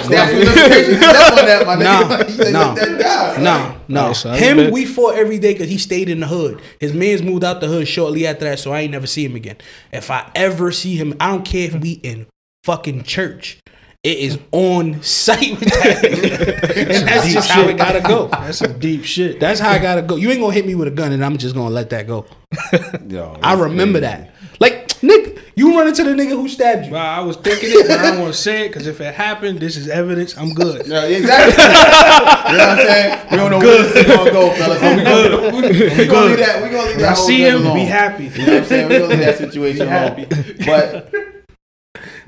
Statute of limitations is up on that, my Nah, nigga. You said nah. let that die. no, no. Alright, so that's him, big. we fought every day because he stayed in the hood. His man's moved out the hood shortly after that, so I ain't never see him again. If I ever see him, I don't care if we in fucking church. It is on site with that, and that's just how it gotta go. That's some deep shit. That's how I gotta go. You ain't gonna hit me with a gun, and I'm just gonna let that go. Yo, I remember crazy. that. Like, Nick, you run into the nigga who stabbed you. Well, I was thinking it, but I don't want to say it because if it happened, this is evidence. I'm good. Yeah, exactly. you know what I'm saying? We don't know where this is gonna go, fellas. So we gonna, we, we gonna leave that. We're gonna leave When I see him, alone. be happy. You know what I'm saying? We're gonna leave that situation alone. But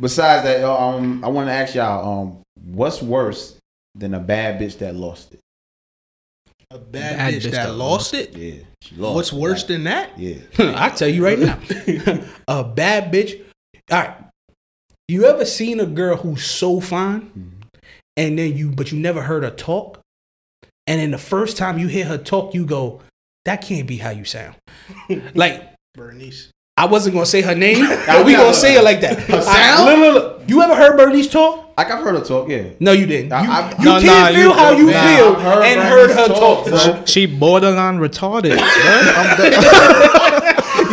besides that, um, I want to ask y'all, um, what's worse than a bad bitch that lost it? A bad, Bad bitch, bitch that that lost it. Yeah, lost. What's it. worse Like, than that? Yeah. I tell you right now, a bad bitch. All right, you ever seen a girl who's so fine, and then you, but you never heard her talk, and then the first time you hear her talk, you go, "That can't be how you sound." like Bernice. I wasn't gonna say her name, but we gonna say it like that. Her I- sound? look, look, look. You ever heard Bernice talk? Like I've heard her talk. Yeah. No, you didn't. I- You, I- you No, can't nah, feel you- how you nah, feel heard and Bernice heard her talk, talk. bro. She borderline retarded.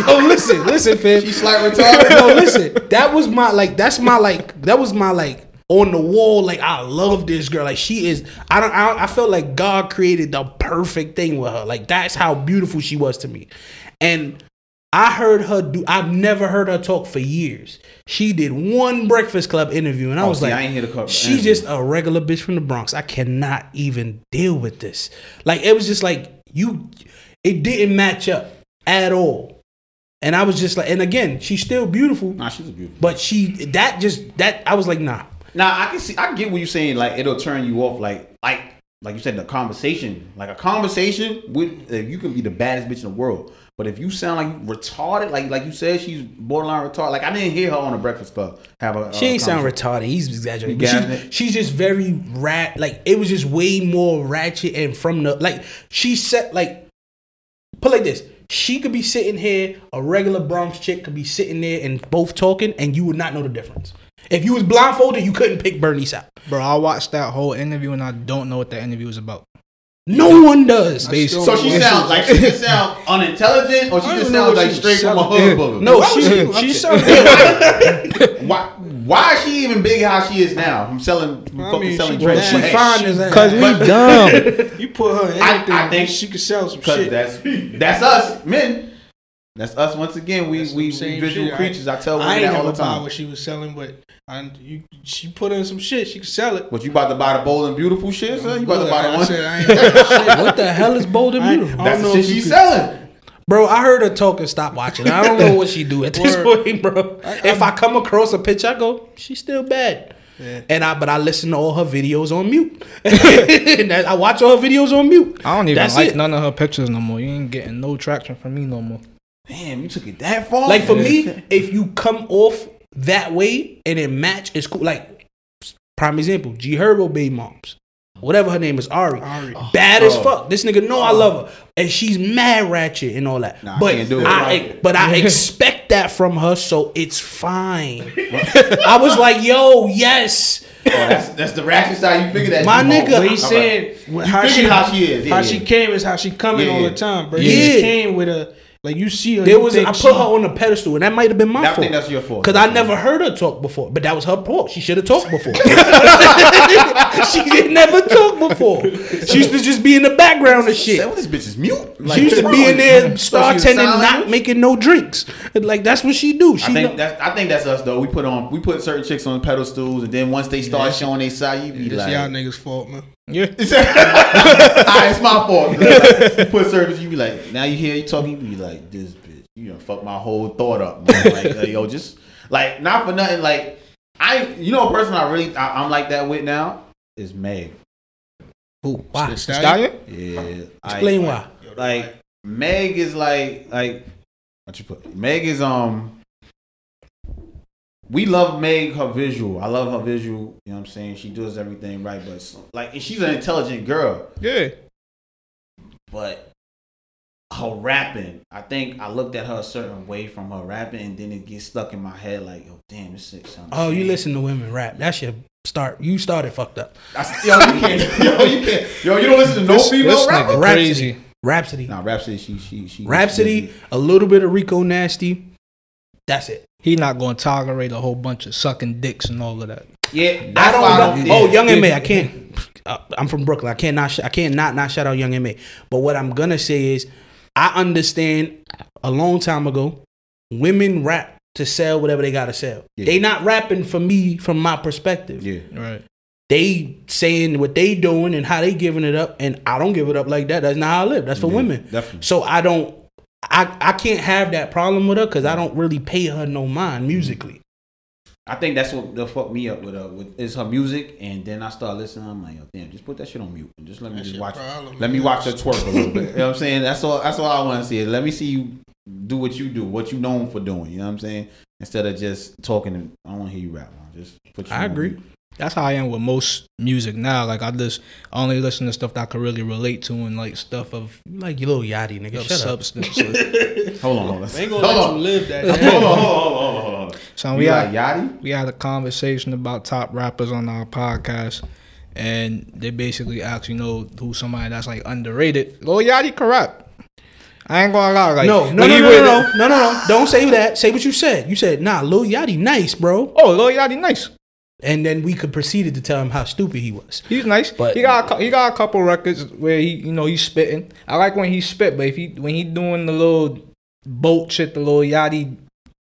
Yo, listen, listen, fam. She slight retarded. no, listen. That was my like. That's my like. That was my like on the wall. Like I love this girl. Like she is. I don't. I, don't- I felt like God created the perfect thing with her. Like that's how beautiful she was to me. And I heard her do. I've never heard her talk for years. She did one Breakfast Club interview, and I Oh, was see, like, I ain't hear the club She's just a regular bitch from the Bronx. I cannot even deal with this. Like it was just like you. It didn't match up at all. And I was just like, and again, she's still beautiful. Nah, she's beautiful. But she that just that I was like, nah. Now I can see, I get what you're saying. Like it'll turn you off. Like, like like you said, the conversation, like a conversation with, uh, you can be the baddest bitch in the world. But if you sound like retarded, like like you said, she's borderline retarded. Like I didn't hear her on the Breakfast Club have a. She a ain't sound retarded. He's exaggerating. You But gassing she, she's just very rat. Like it was just way more ratchet and from the like she said like put like this. She could be sitting here, a regular Bronx chick could be sitting there and both talking, and you would not know the difference. If you was blindfolded, you couldn't pick Bernice out. Bro, I watched that whole interview and I don't know what that interview was about. No one does. Basically. So she sounds like she just sounds unintelligent, or she just sounds like she straight from a selling. hood booger. No, Why was she she- she I'm why? Why is she even big how she is now? From selling, from I fucking mean, selling she- drinks. she fine as Cause we dumb. You put her in I- anything, I think- she could sell some Cause shit. that's that's us men. That's us once again. We That's we, some we visual shit. Creatures. I, tell I women ain't that all never the buy time. what she was selling, but I, you, she put in some shit. She could sell it. What you about to buy the bold and beautiful shit? Son? You about to buy the one? said I ain't got shit. what the hell is bold and beautiful? I That's don't the shit she's could- selling. Bro, I heard her talk and stop watching. I don't know what she do at this Word. point, bro. if I come across a picture, I go, she's still bad. Yeah. And I, but I listen to all her videos on mute. And I watch all her videos on mute. I don't even That's like it. none of her pictures no more. You ain't getting no traction from me no more. Damn, you took it that far. Like for me, if you come off that way and it match, it's cool. Like prime example, G Herbo baby moms. Whatever her name is, Ari. Ari. Bad as Oh. fuck. This nigga know I oh. love her. And she's mad ratchet and all that. Nah, I but can't do it. I, but I expect that from her, so it's fine. I was like, yo, yes. oh, that's that's the ratchet side. You figured that. My you nigga, know. But he's right. how she how she is. Yeah, how yeah. she came is how she coming Yeah, all the time, bro. Yeah. He just came with a like you see her. There was think I she- put her on a pedestal, and that might have been my I fault. I think that's your fault. Cause I never heard her talk before, but that was her fault. She should have talked before. she did never talk before. She used to just be in the background of shit. Say, well, this bitch is mute. Like, She used to be in there So she's a startending, not making no drinks. Like that's what she do. She I think know- that's I think that's us though. We put on we put certain chicks on pedestals, and then once they start showing their side, you be It's like, y'all niggas' fault, man. Yeah. ah, it's my fault. you put service, you be like, now you hear you talking, you be like, this bitch, you know, fuck my whole thought up. Man. Like, like, yo, just like not for nothing. Like I, you know, a person I really I, I'm like that with now is Meg. Who? why? The Stallion? Yeah, Explain I, why. Like Meg is like like what you put? Meg is um. We love Meg her visual. I love her visual. You know what I'm saying? She does everything right, but like and she's an intelligent girl. Yeah. But her rapping, I think I looked at her a certain way from her rapping, and then it gets stuck in my head like, yo, damn, this shit sounds. Oh, you listen to women rap. That's your start. You started fucked up. That's, yo, you can't. Yo, you can't. Yo, you don't listen to no female this rapper. Rapsody. crazy. Rapsody. Nah, Rapsody, she, she, she. Rapsody, a little bit of Rico Nasty. That's it. He not gonna tolerate a whole bunch of sucking dicks and all of that. Yeah, I don't know. I don't. Oh. Young M.A, I can't. Uh, I'm from Brooklyn. I can't not. Sh- I can't not not shout out Young M.A. But what I'm gonna say is, I understand. A long time ago, women rap to sell whatever they gotta sell. Yeah. They not rapping for me from my perspective. Yeah. Right. They saying what they doing and how they giving it up, and I don't give it up like that. That's not how I live. That's for Yeah, women. definitely. So I don't. I, I can't have that problem with her because I don't really pay her no mind mm-hmm. musically. I think that's what the fuck me up with her with is her music, and then I start listening. I'm like, yo, damn, just put that shit on mute and just let me That's just watch. problem, let me watch her twerk a little bit. You know what I'm saying? That's all. That's all I want to see. Let me see you do what you do, what you known for doing. You know what I'm saying? Instead of just talking, and I want to hear you rap. Man. Just put. You I on agree. mute. That's how I am with most music now. Like I just only listen to stuff that I can really relate to and like stuff of, like your little yachty nigga. of Shut up. substance. Hold on, hold on. They ain't gonna hold let on. you live that. Hold on, hold on, hold on, hold on, hold on. so we like had Yachty? we had a conversation about top rappers on our podcast, and they basically asked, you know, who's somebody that's like underrated. Lil Yachty can rap. I ain't gonna lie. Like No, no, when no, he no, no, no, no, no. Don't say that. Say what you said. You said, nah, Lil Yachty nice, bro. Oh, Lil Yachty, nice. And then we could proceeded to tell him how stupid he was. He's nice, But- but he got a, he got a couple records where he you know he's spitting. I like when he spit, but if he when he doing the little boat shit, the little yachty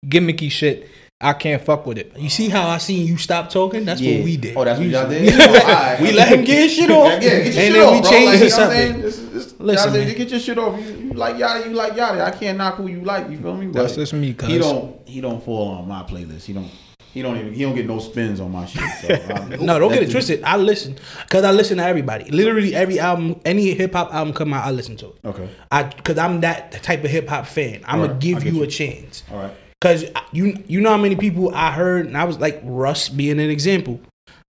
gimmicky shit, I can't fuck with it. You see how I seen you stop talking? That's Yeah. what we did. Oh, that's what we, y'all did. let, Oh, alright. we let him get his shit off. Yeah, yeah, get your and shit then off, we bro. changed Like, the you know what I'm saying? This is- this- Listen, y'all say, man. get your shit off. You, you like Yachty, you like Yachty. I can't knock who you like. You feel me? That's But just me, cuz. He don't. He don't fall on my playlist. He don't. He don't even he don't get no spins on my shit. So No, don't get it twisted. I listen because I listen to everybody. Literally every album, any hip hop album come out, I listen to it. Okay, I because I'm that type of hip hop fan. I'm Alright, gonna give you you. a chance. all right. Cause you you know how many people I heard and I was like Russ being an example.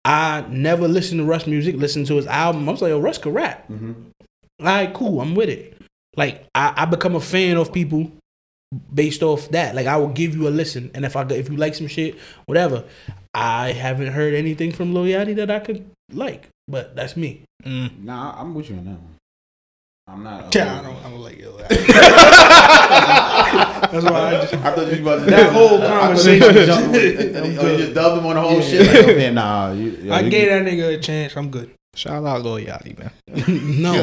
I never listened to Russ music, listened to his album. I was like, yo, Russ could rap. Mm-hmm. Right, cool. I'm with it. Like I, I become a fan of people based off that. Like I will give you a listen, and if I if you like some shit, whatever. I haven't heard anything from Lil Yachty that I could like, but that's me. Mm. Nah, I'm with you on that one. I'm not. Yeah, I don't, I don't like it. That's why I just. I thought you was about to That whole conversation you jumped- Oh, I'm you just dubbed him on the whole Yeah. shit. Like, okay, nah, you, yo, I you- gave that nigga a chance. I'm good. Shout out Lil Yachty, man. no.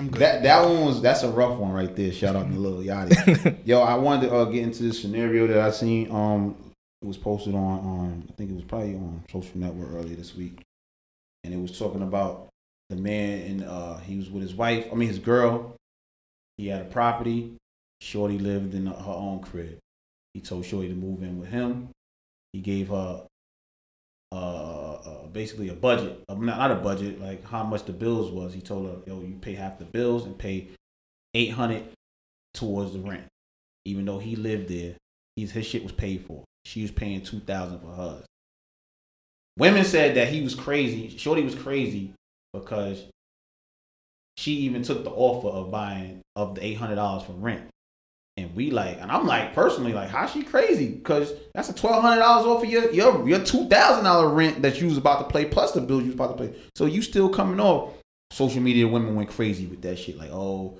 I'm good. That that one was that's a rough one right there. Shout out to Lil Yachty. Yo, I wanted to uh, get into this scenario that I seen. Um, it was posted on um, I think it was probably on social network earlier this week, and it was talking about the man and uh, he was with his wife. I mean his girl. He had a property. Shorty lived in her own crib. He told Shorty to move in with him. He gave her uh, uh, basically a budget, uh, not, a budget, like how much the bills was. He told her, "Yo, you pay half the bills and pay eight hundred towards the rent." Even though he lived there, he's his shit was paid for. She was paying two thousand for hers. Women said that he was crazy. Shorty was crazy because she even took the offer of buying of the eight hundred dollars for rent. And we like, and I'm like personally like, how she crazy? Because that's a twelve hundred dollars off of your your your two thousand dollar rent that you was about to pay plus the bill you was about to pay. So you still coming off. Social media women went crazy with that shit. Like, oh,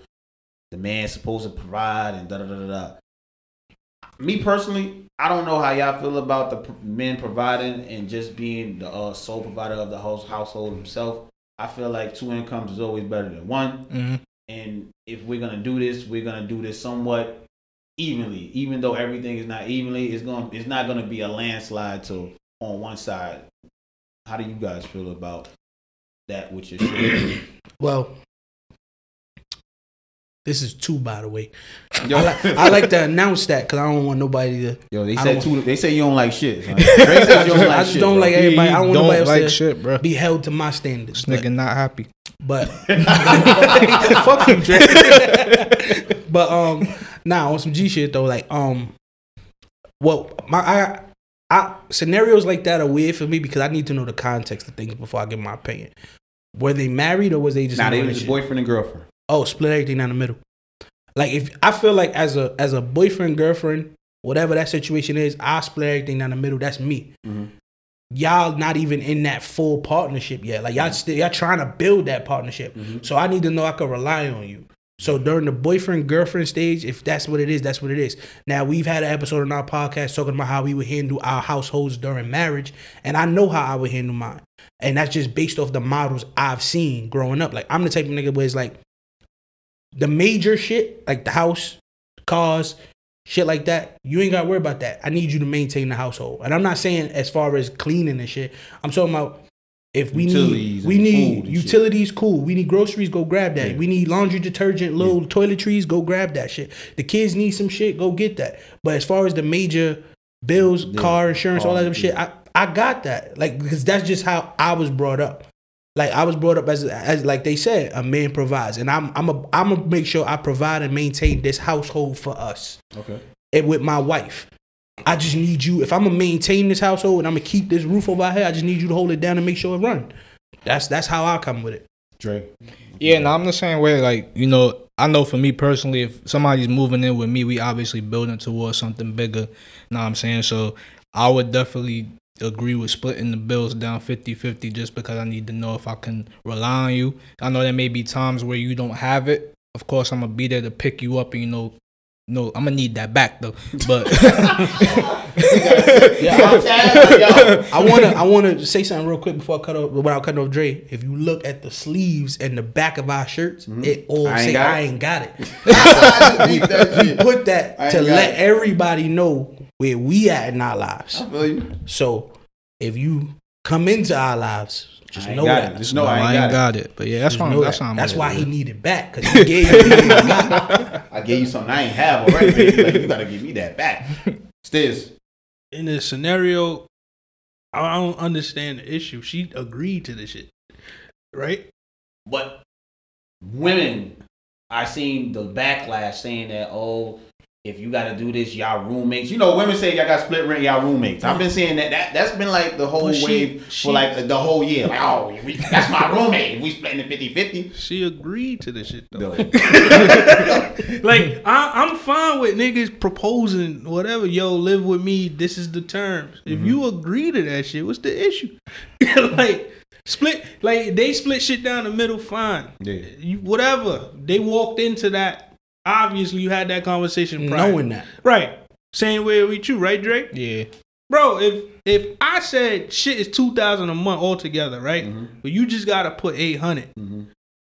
the man's supposed to provide and da da da da. Me personally, I don't know how y'all feel about the men providing and just being the uh, sole provider of the house household himself. I feel like two incomes is always better than one. hmm And if we're gonna do this, we're gonna do this somewhat evenly. Even though everything is not evenly, it's going it's not gonna be a landslide to on one side. How do you guys feel about that with your shit? Well, this is two, by the way. Yo, I like, I like to announce that because I don't want nobody to. Yo, they said two. They say you don't like shit. son. Drake says you don't like I just shit, don't bro. like everybody. I don't want don't nobody else like to shit, bro. be held to my standards. This nigga not happy. But fuck you, Drake. but um, now on some G shit though, like um, well, my I. I, scenarios like that are weird for me because I need to know the context of things before I give my opinion. Were they married or was they just Nah, in a they was boyfriend and girlfriend. oh split everything down the middle like if i feel like as a as a boyfriend girlfriend whatever that situation is i split everything down the middle that's me Mhm. Y'all not even in that full partnership yet. Like y'all still y'all trying to build that partnership. Mhm. so i need to know i can rely on you. So during the boyfriend girlfriend stage if that's what it is that's what it is. Now we've had an episode on our podcast talking about how we would handle our households during marriage and i know how i would handle mine. And that's just based off the models I've seen growing up. Like I'm the type of nigga where it's like the major shit, like the house, cars, shit like that. You ain't got to worry about that. I need you to maintain the household. And I'm not saying as far as cleaning and shit. I'm talking about if we Utilities need we need and shit. utilities, cool. We need groceries, go grab that. Yeah. We need laundry detergent, little toiletries, go grab that shit. The kids need some shit, go get that. But as far as the major bills, Yeah. car insurance, all that Car, shit, I, I got that. Like because that's just how I was brought up. Like I was brought up as as like they said, a man provides, and I'm I'm a I'm gonna make sure I provide and maintain this household for us Okay. and with my wife. I just need you. If I'm gonna maintain this household and I'm gonna keep this roof over our head, I just need you to hold it down and make sure it run. That's that's how I come with it. Dre. Yeah, no, I'm the same way. Like, you know, I know for me personally, if somebody's moving in with me, we obviously building towards something bigger. Know what I'm saying? So I would definitely agree with splitting the bills down 50 50 just because I need to know if I can rely on you. I know there may be times where you don't have it. Of course, I'm going to be there to pick you up and, you know, no, I'm gonna need that back though. But Yeah, I'm tired, yo. I wanna I wanna say something real quick before I cut off without cutting off Dre. If you look at the sleeves and the back of our shirts, mm-hmm. it all I say got I it. ain't got it. I just beat that shit. Put that I to let it. everybody know where we at in our lives. I feel you. So if you come into our lives, just know that. it. Just know I ain't I got ain't it. got it. But yeah, that's why. know That's that. why. I'm That's why he needed back because he gave you what he didn't got. I gave you something I ain't have already. Baby. Like, you gotta give me that back. Stiz. in this scenario, I don't understand the issue. She agreed to this shit, right? But women, I seen the backlash saying that oh, if you got to do this, y'all roommates. You know, women say y'all got split rent, y'all roommates. I've been saying that. That that's been like the whole she- wave she- for like the whole year. Like oh, we, that's my roommate. We splitting it 50-50. She agreed to this shit though. Like I, I'm fine with niggas proposing whatever. Yo, live with me. This is the terms. If mm-hmm. you agree to that shit, what's the issue? like split, like they split shit down the middle. Fine. Yeah. You whatever. They walked into that. Obviously, you had that conversation prior. Knowing that. right? Same way with you, right, Drake? Yeah. Bro, if if I said shit is two thousand a month altogether, right? Mhm. But you just gotta put eight hundred, Mhm.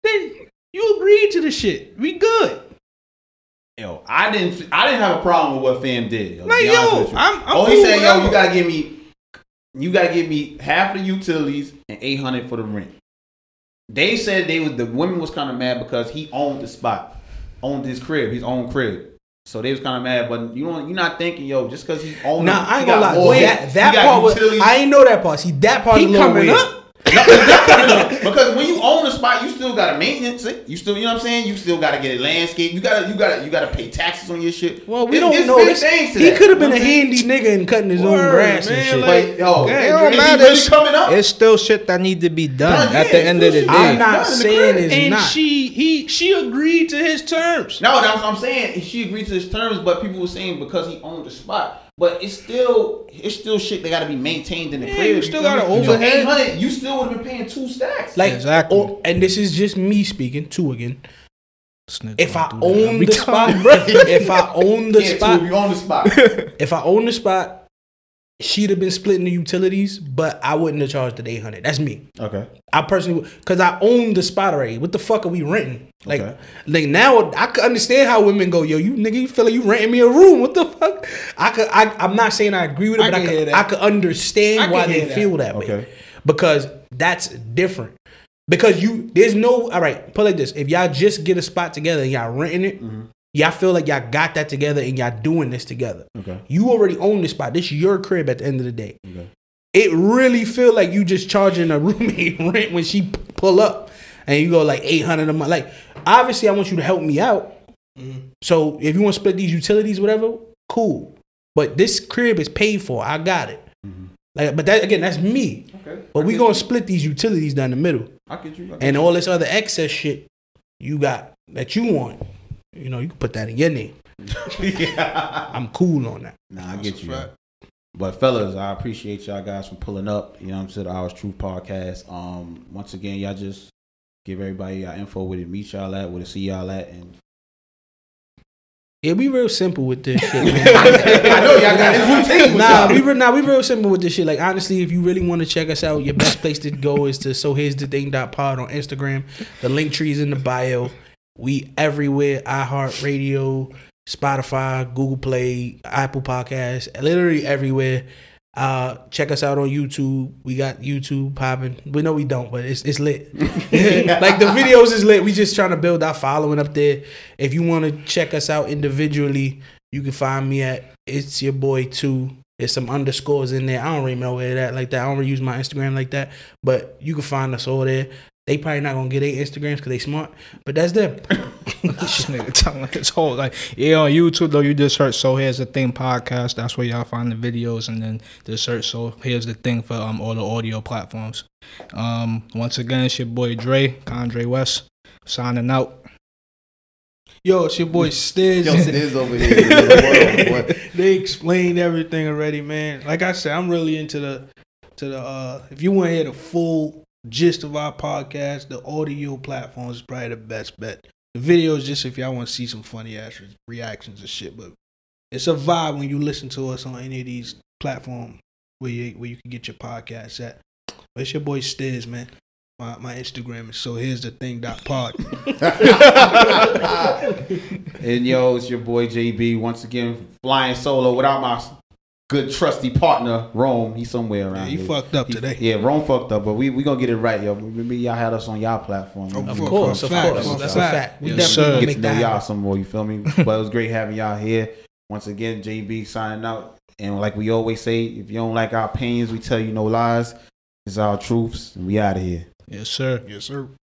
then you agreed to the shit. We good. Yo, I didn't. I didn't have a problem with what Fam did. Yo, to Like, yo, you. I'm- I'm oh, he cool said, yo, you gotta give me, you gotta give me half the utilities and eight hundred for the rent. They said they was the women was kind of mad because he owned the spot, owned his crib, his own crib. So they was kind of mad, but you don't. You're not thinking, yo, just because he owned. Nah, it, I ain't gonna got lie. more- that that got part was. I ain't know that part. See, that part He is a little coming weird. up. No, it's not coming up. because when you own the spot, you still gotta maintenance it. You still, you know what I'm saying? You still gotta get it landscaped. You gotta, you gotta, you gotta pay taxes on your shit. Well, we It- don't it's know. big things to he could have been a know what I'm handy nigga and cutting his own grass man, and shit. like- But yo, It is don't he matter. really It's- coming up? It's still shit that need to be done Done, at yeah, the end of the it's day. I'm not Done saying crib. it's and not. she he she agreed to his terms. No, that's what I'm saying. She agreed to his terms, but people were saying because he owned the spot. But it's still it's still shit that gotta be maintained in the Yeah, crib. you still gotta me? So overhead. 800, you still would have been paying two stacks. Like Exactly. or- and this is just me speaking Two again. If I gonna do that own the spot, if I own the yeah, spot, two, you own the spot. if I own the spot, she'd have been splitting the utilities, but I wouldn't have charged the eight hundred. That's me. okay. I personally, because I own the spot already. What the fuck are we renting? Like, Okay. like now I could understand how women go, yo, you nigga, you feel like you renting me a room? What the fuck? I could, I, I'm not saying I agree with it, I but I can hear could. I could understand I why they that. feel that way Okay. because that's different. Because you, there's no, all right, put it like this: if y'all just get a spot together and y'all renting it, Mm-hmm. Y'all feel like y'all got that together and y'all doing this together. Okay. You already own the spot. This is your crib at the end of the day. Okay. It really feel like you just charging a roommate rent when she pull up and you go like 800 a month. Like, obviously, I want you to help me out. Mm-hmm. So if you want to split these utilities, whatever, cool. But this crib is paid for. I got it. Mm-hmm. Like, but that again, that's me. Okay. But we gonna split these utilities down the middle, I get you. I get and you. all this other excess shit you got that you want. You know, you can put that in your name. yeah. I'm cool on that. Nah, I That's get you. fact. But fellas, I appreciate y'all guys for pulling up. You know what I'm saying? The Ours Truth podcast. Um, once again, y'all just give everybody y'all info where to meet y'all at, where to see y'all at, and Yeah, we real simple with this shit. I know y'all got his routine. with nah, y'all. we re- nah, we real simple with this shit. Like honestly, if you really want to check us out, your best place to go is to so here's the thing dot pod on Instagram. The link tree is in the bio. We everywhere. iHeartRadio, Spotify, Google Play, Apple Podcasts, literally everywhere. Uh, check us out on YouTube. We got YouTube popping. We know we don't, but it's it's lit. like the videos is lit. We just trying to build our following up there. If you want to check us out individually, you can find me at it's your boy too. There's some underscores in there. I don't know where that like that. I don't use my Instagram like that, but you can find us all there. They probably not gonna get their Instagrams because they smart, but that's them. this nigga telling his whole like yeah on YouTube though you just search so here's the thing podcast that's where y'all find the videos and then just search so here's the thing for um all the audio platforms. Um once again it's your boy Dre Condre West signing out. Yo, it's your boy Stiz. Yo, Stiz over here. world, they explained everything already, man. Like I said, I'm really into the to the uh if you want to hear the full gist of our podcast, the audio platform is probably the best bet. The video is just if y'all want to see some funny ass re- reactions and shit, but it's a vibe when you listen to us on any of these platforms where you where you can get your podcast at. But it's your boy Stiz, man. My my Instagram is so here's the thing dot pod. and yo, it's your boy JB once again flying solo without my good trusty partner Rome. He's somewhere around Yeah, he here. fucked up He- today. Yeah, Rome fucked up, but we we gonna get it right, yo. Maybe y'all had us on y'all platform. Of Of course, of fact, course, for that's a fact. fact. We Yes, definitely sir. get to know y'all some more. You feel me? but it was great having y'all here. Once again, JB signing out. And like we always say, if you don't like our opinions, we tell you no lies. It's our truths. And we out of here. Yes, sir. Yes, sir.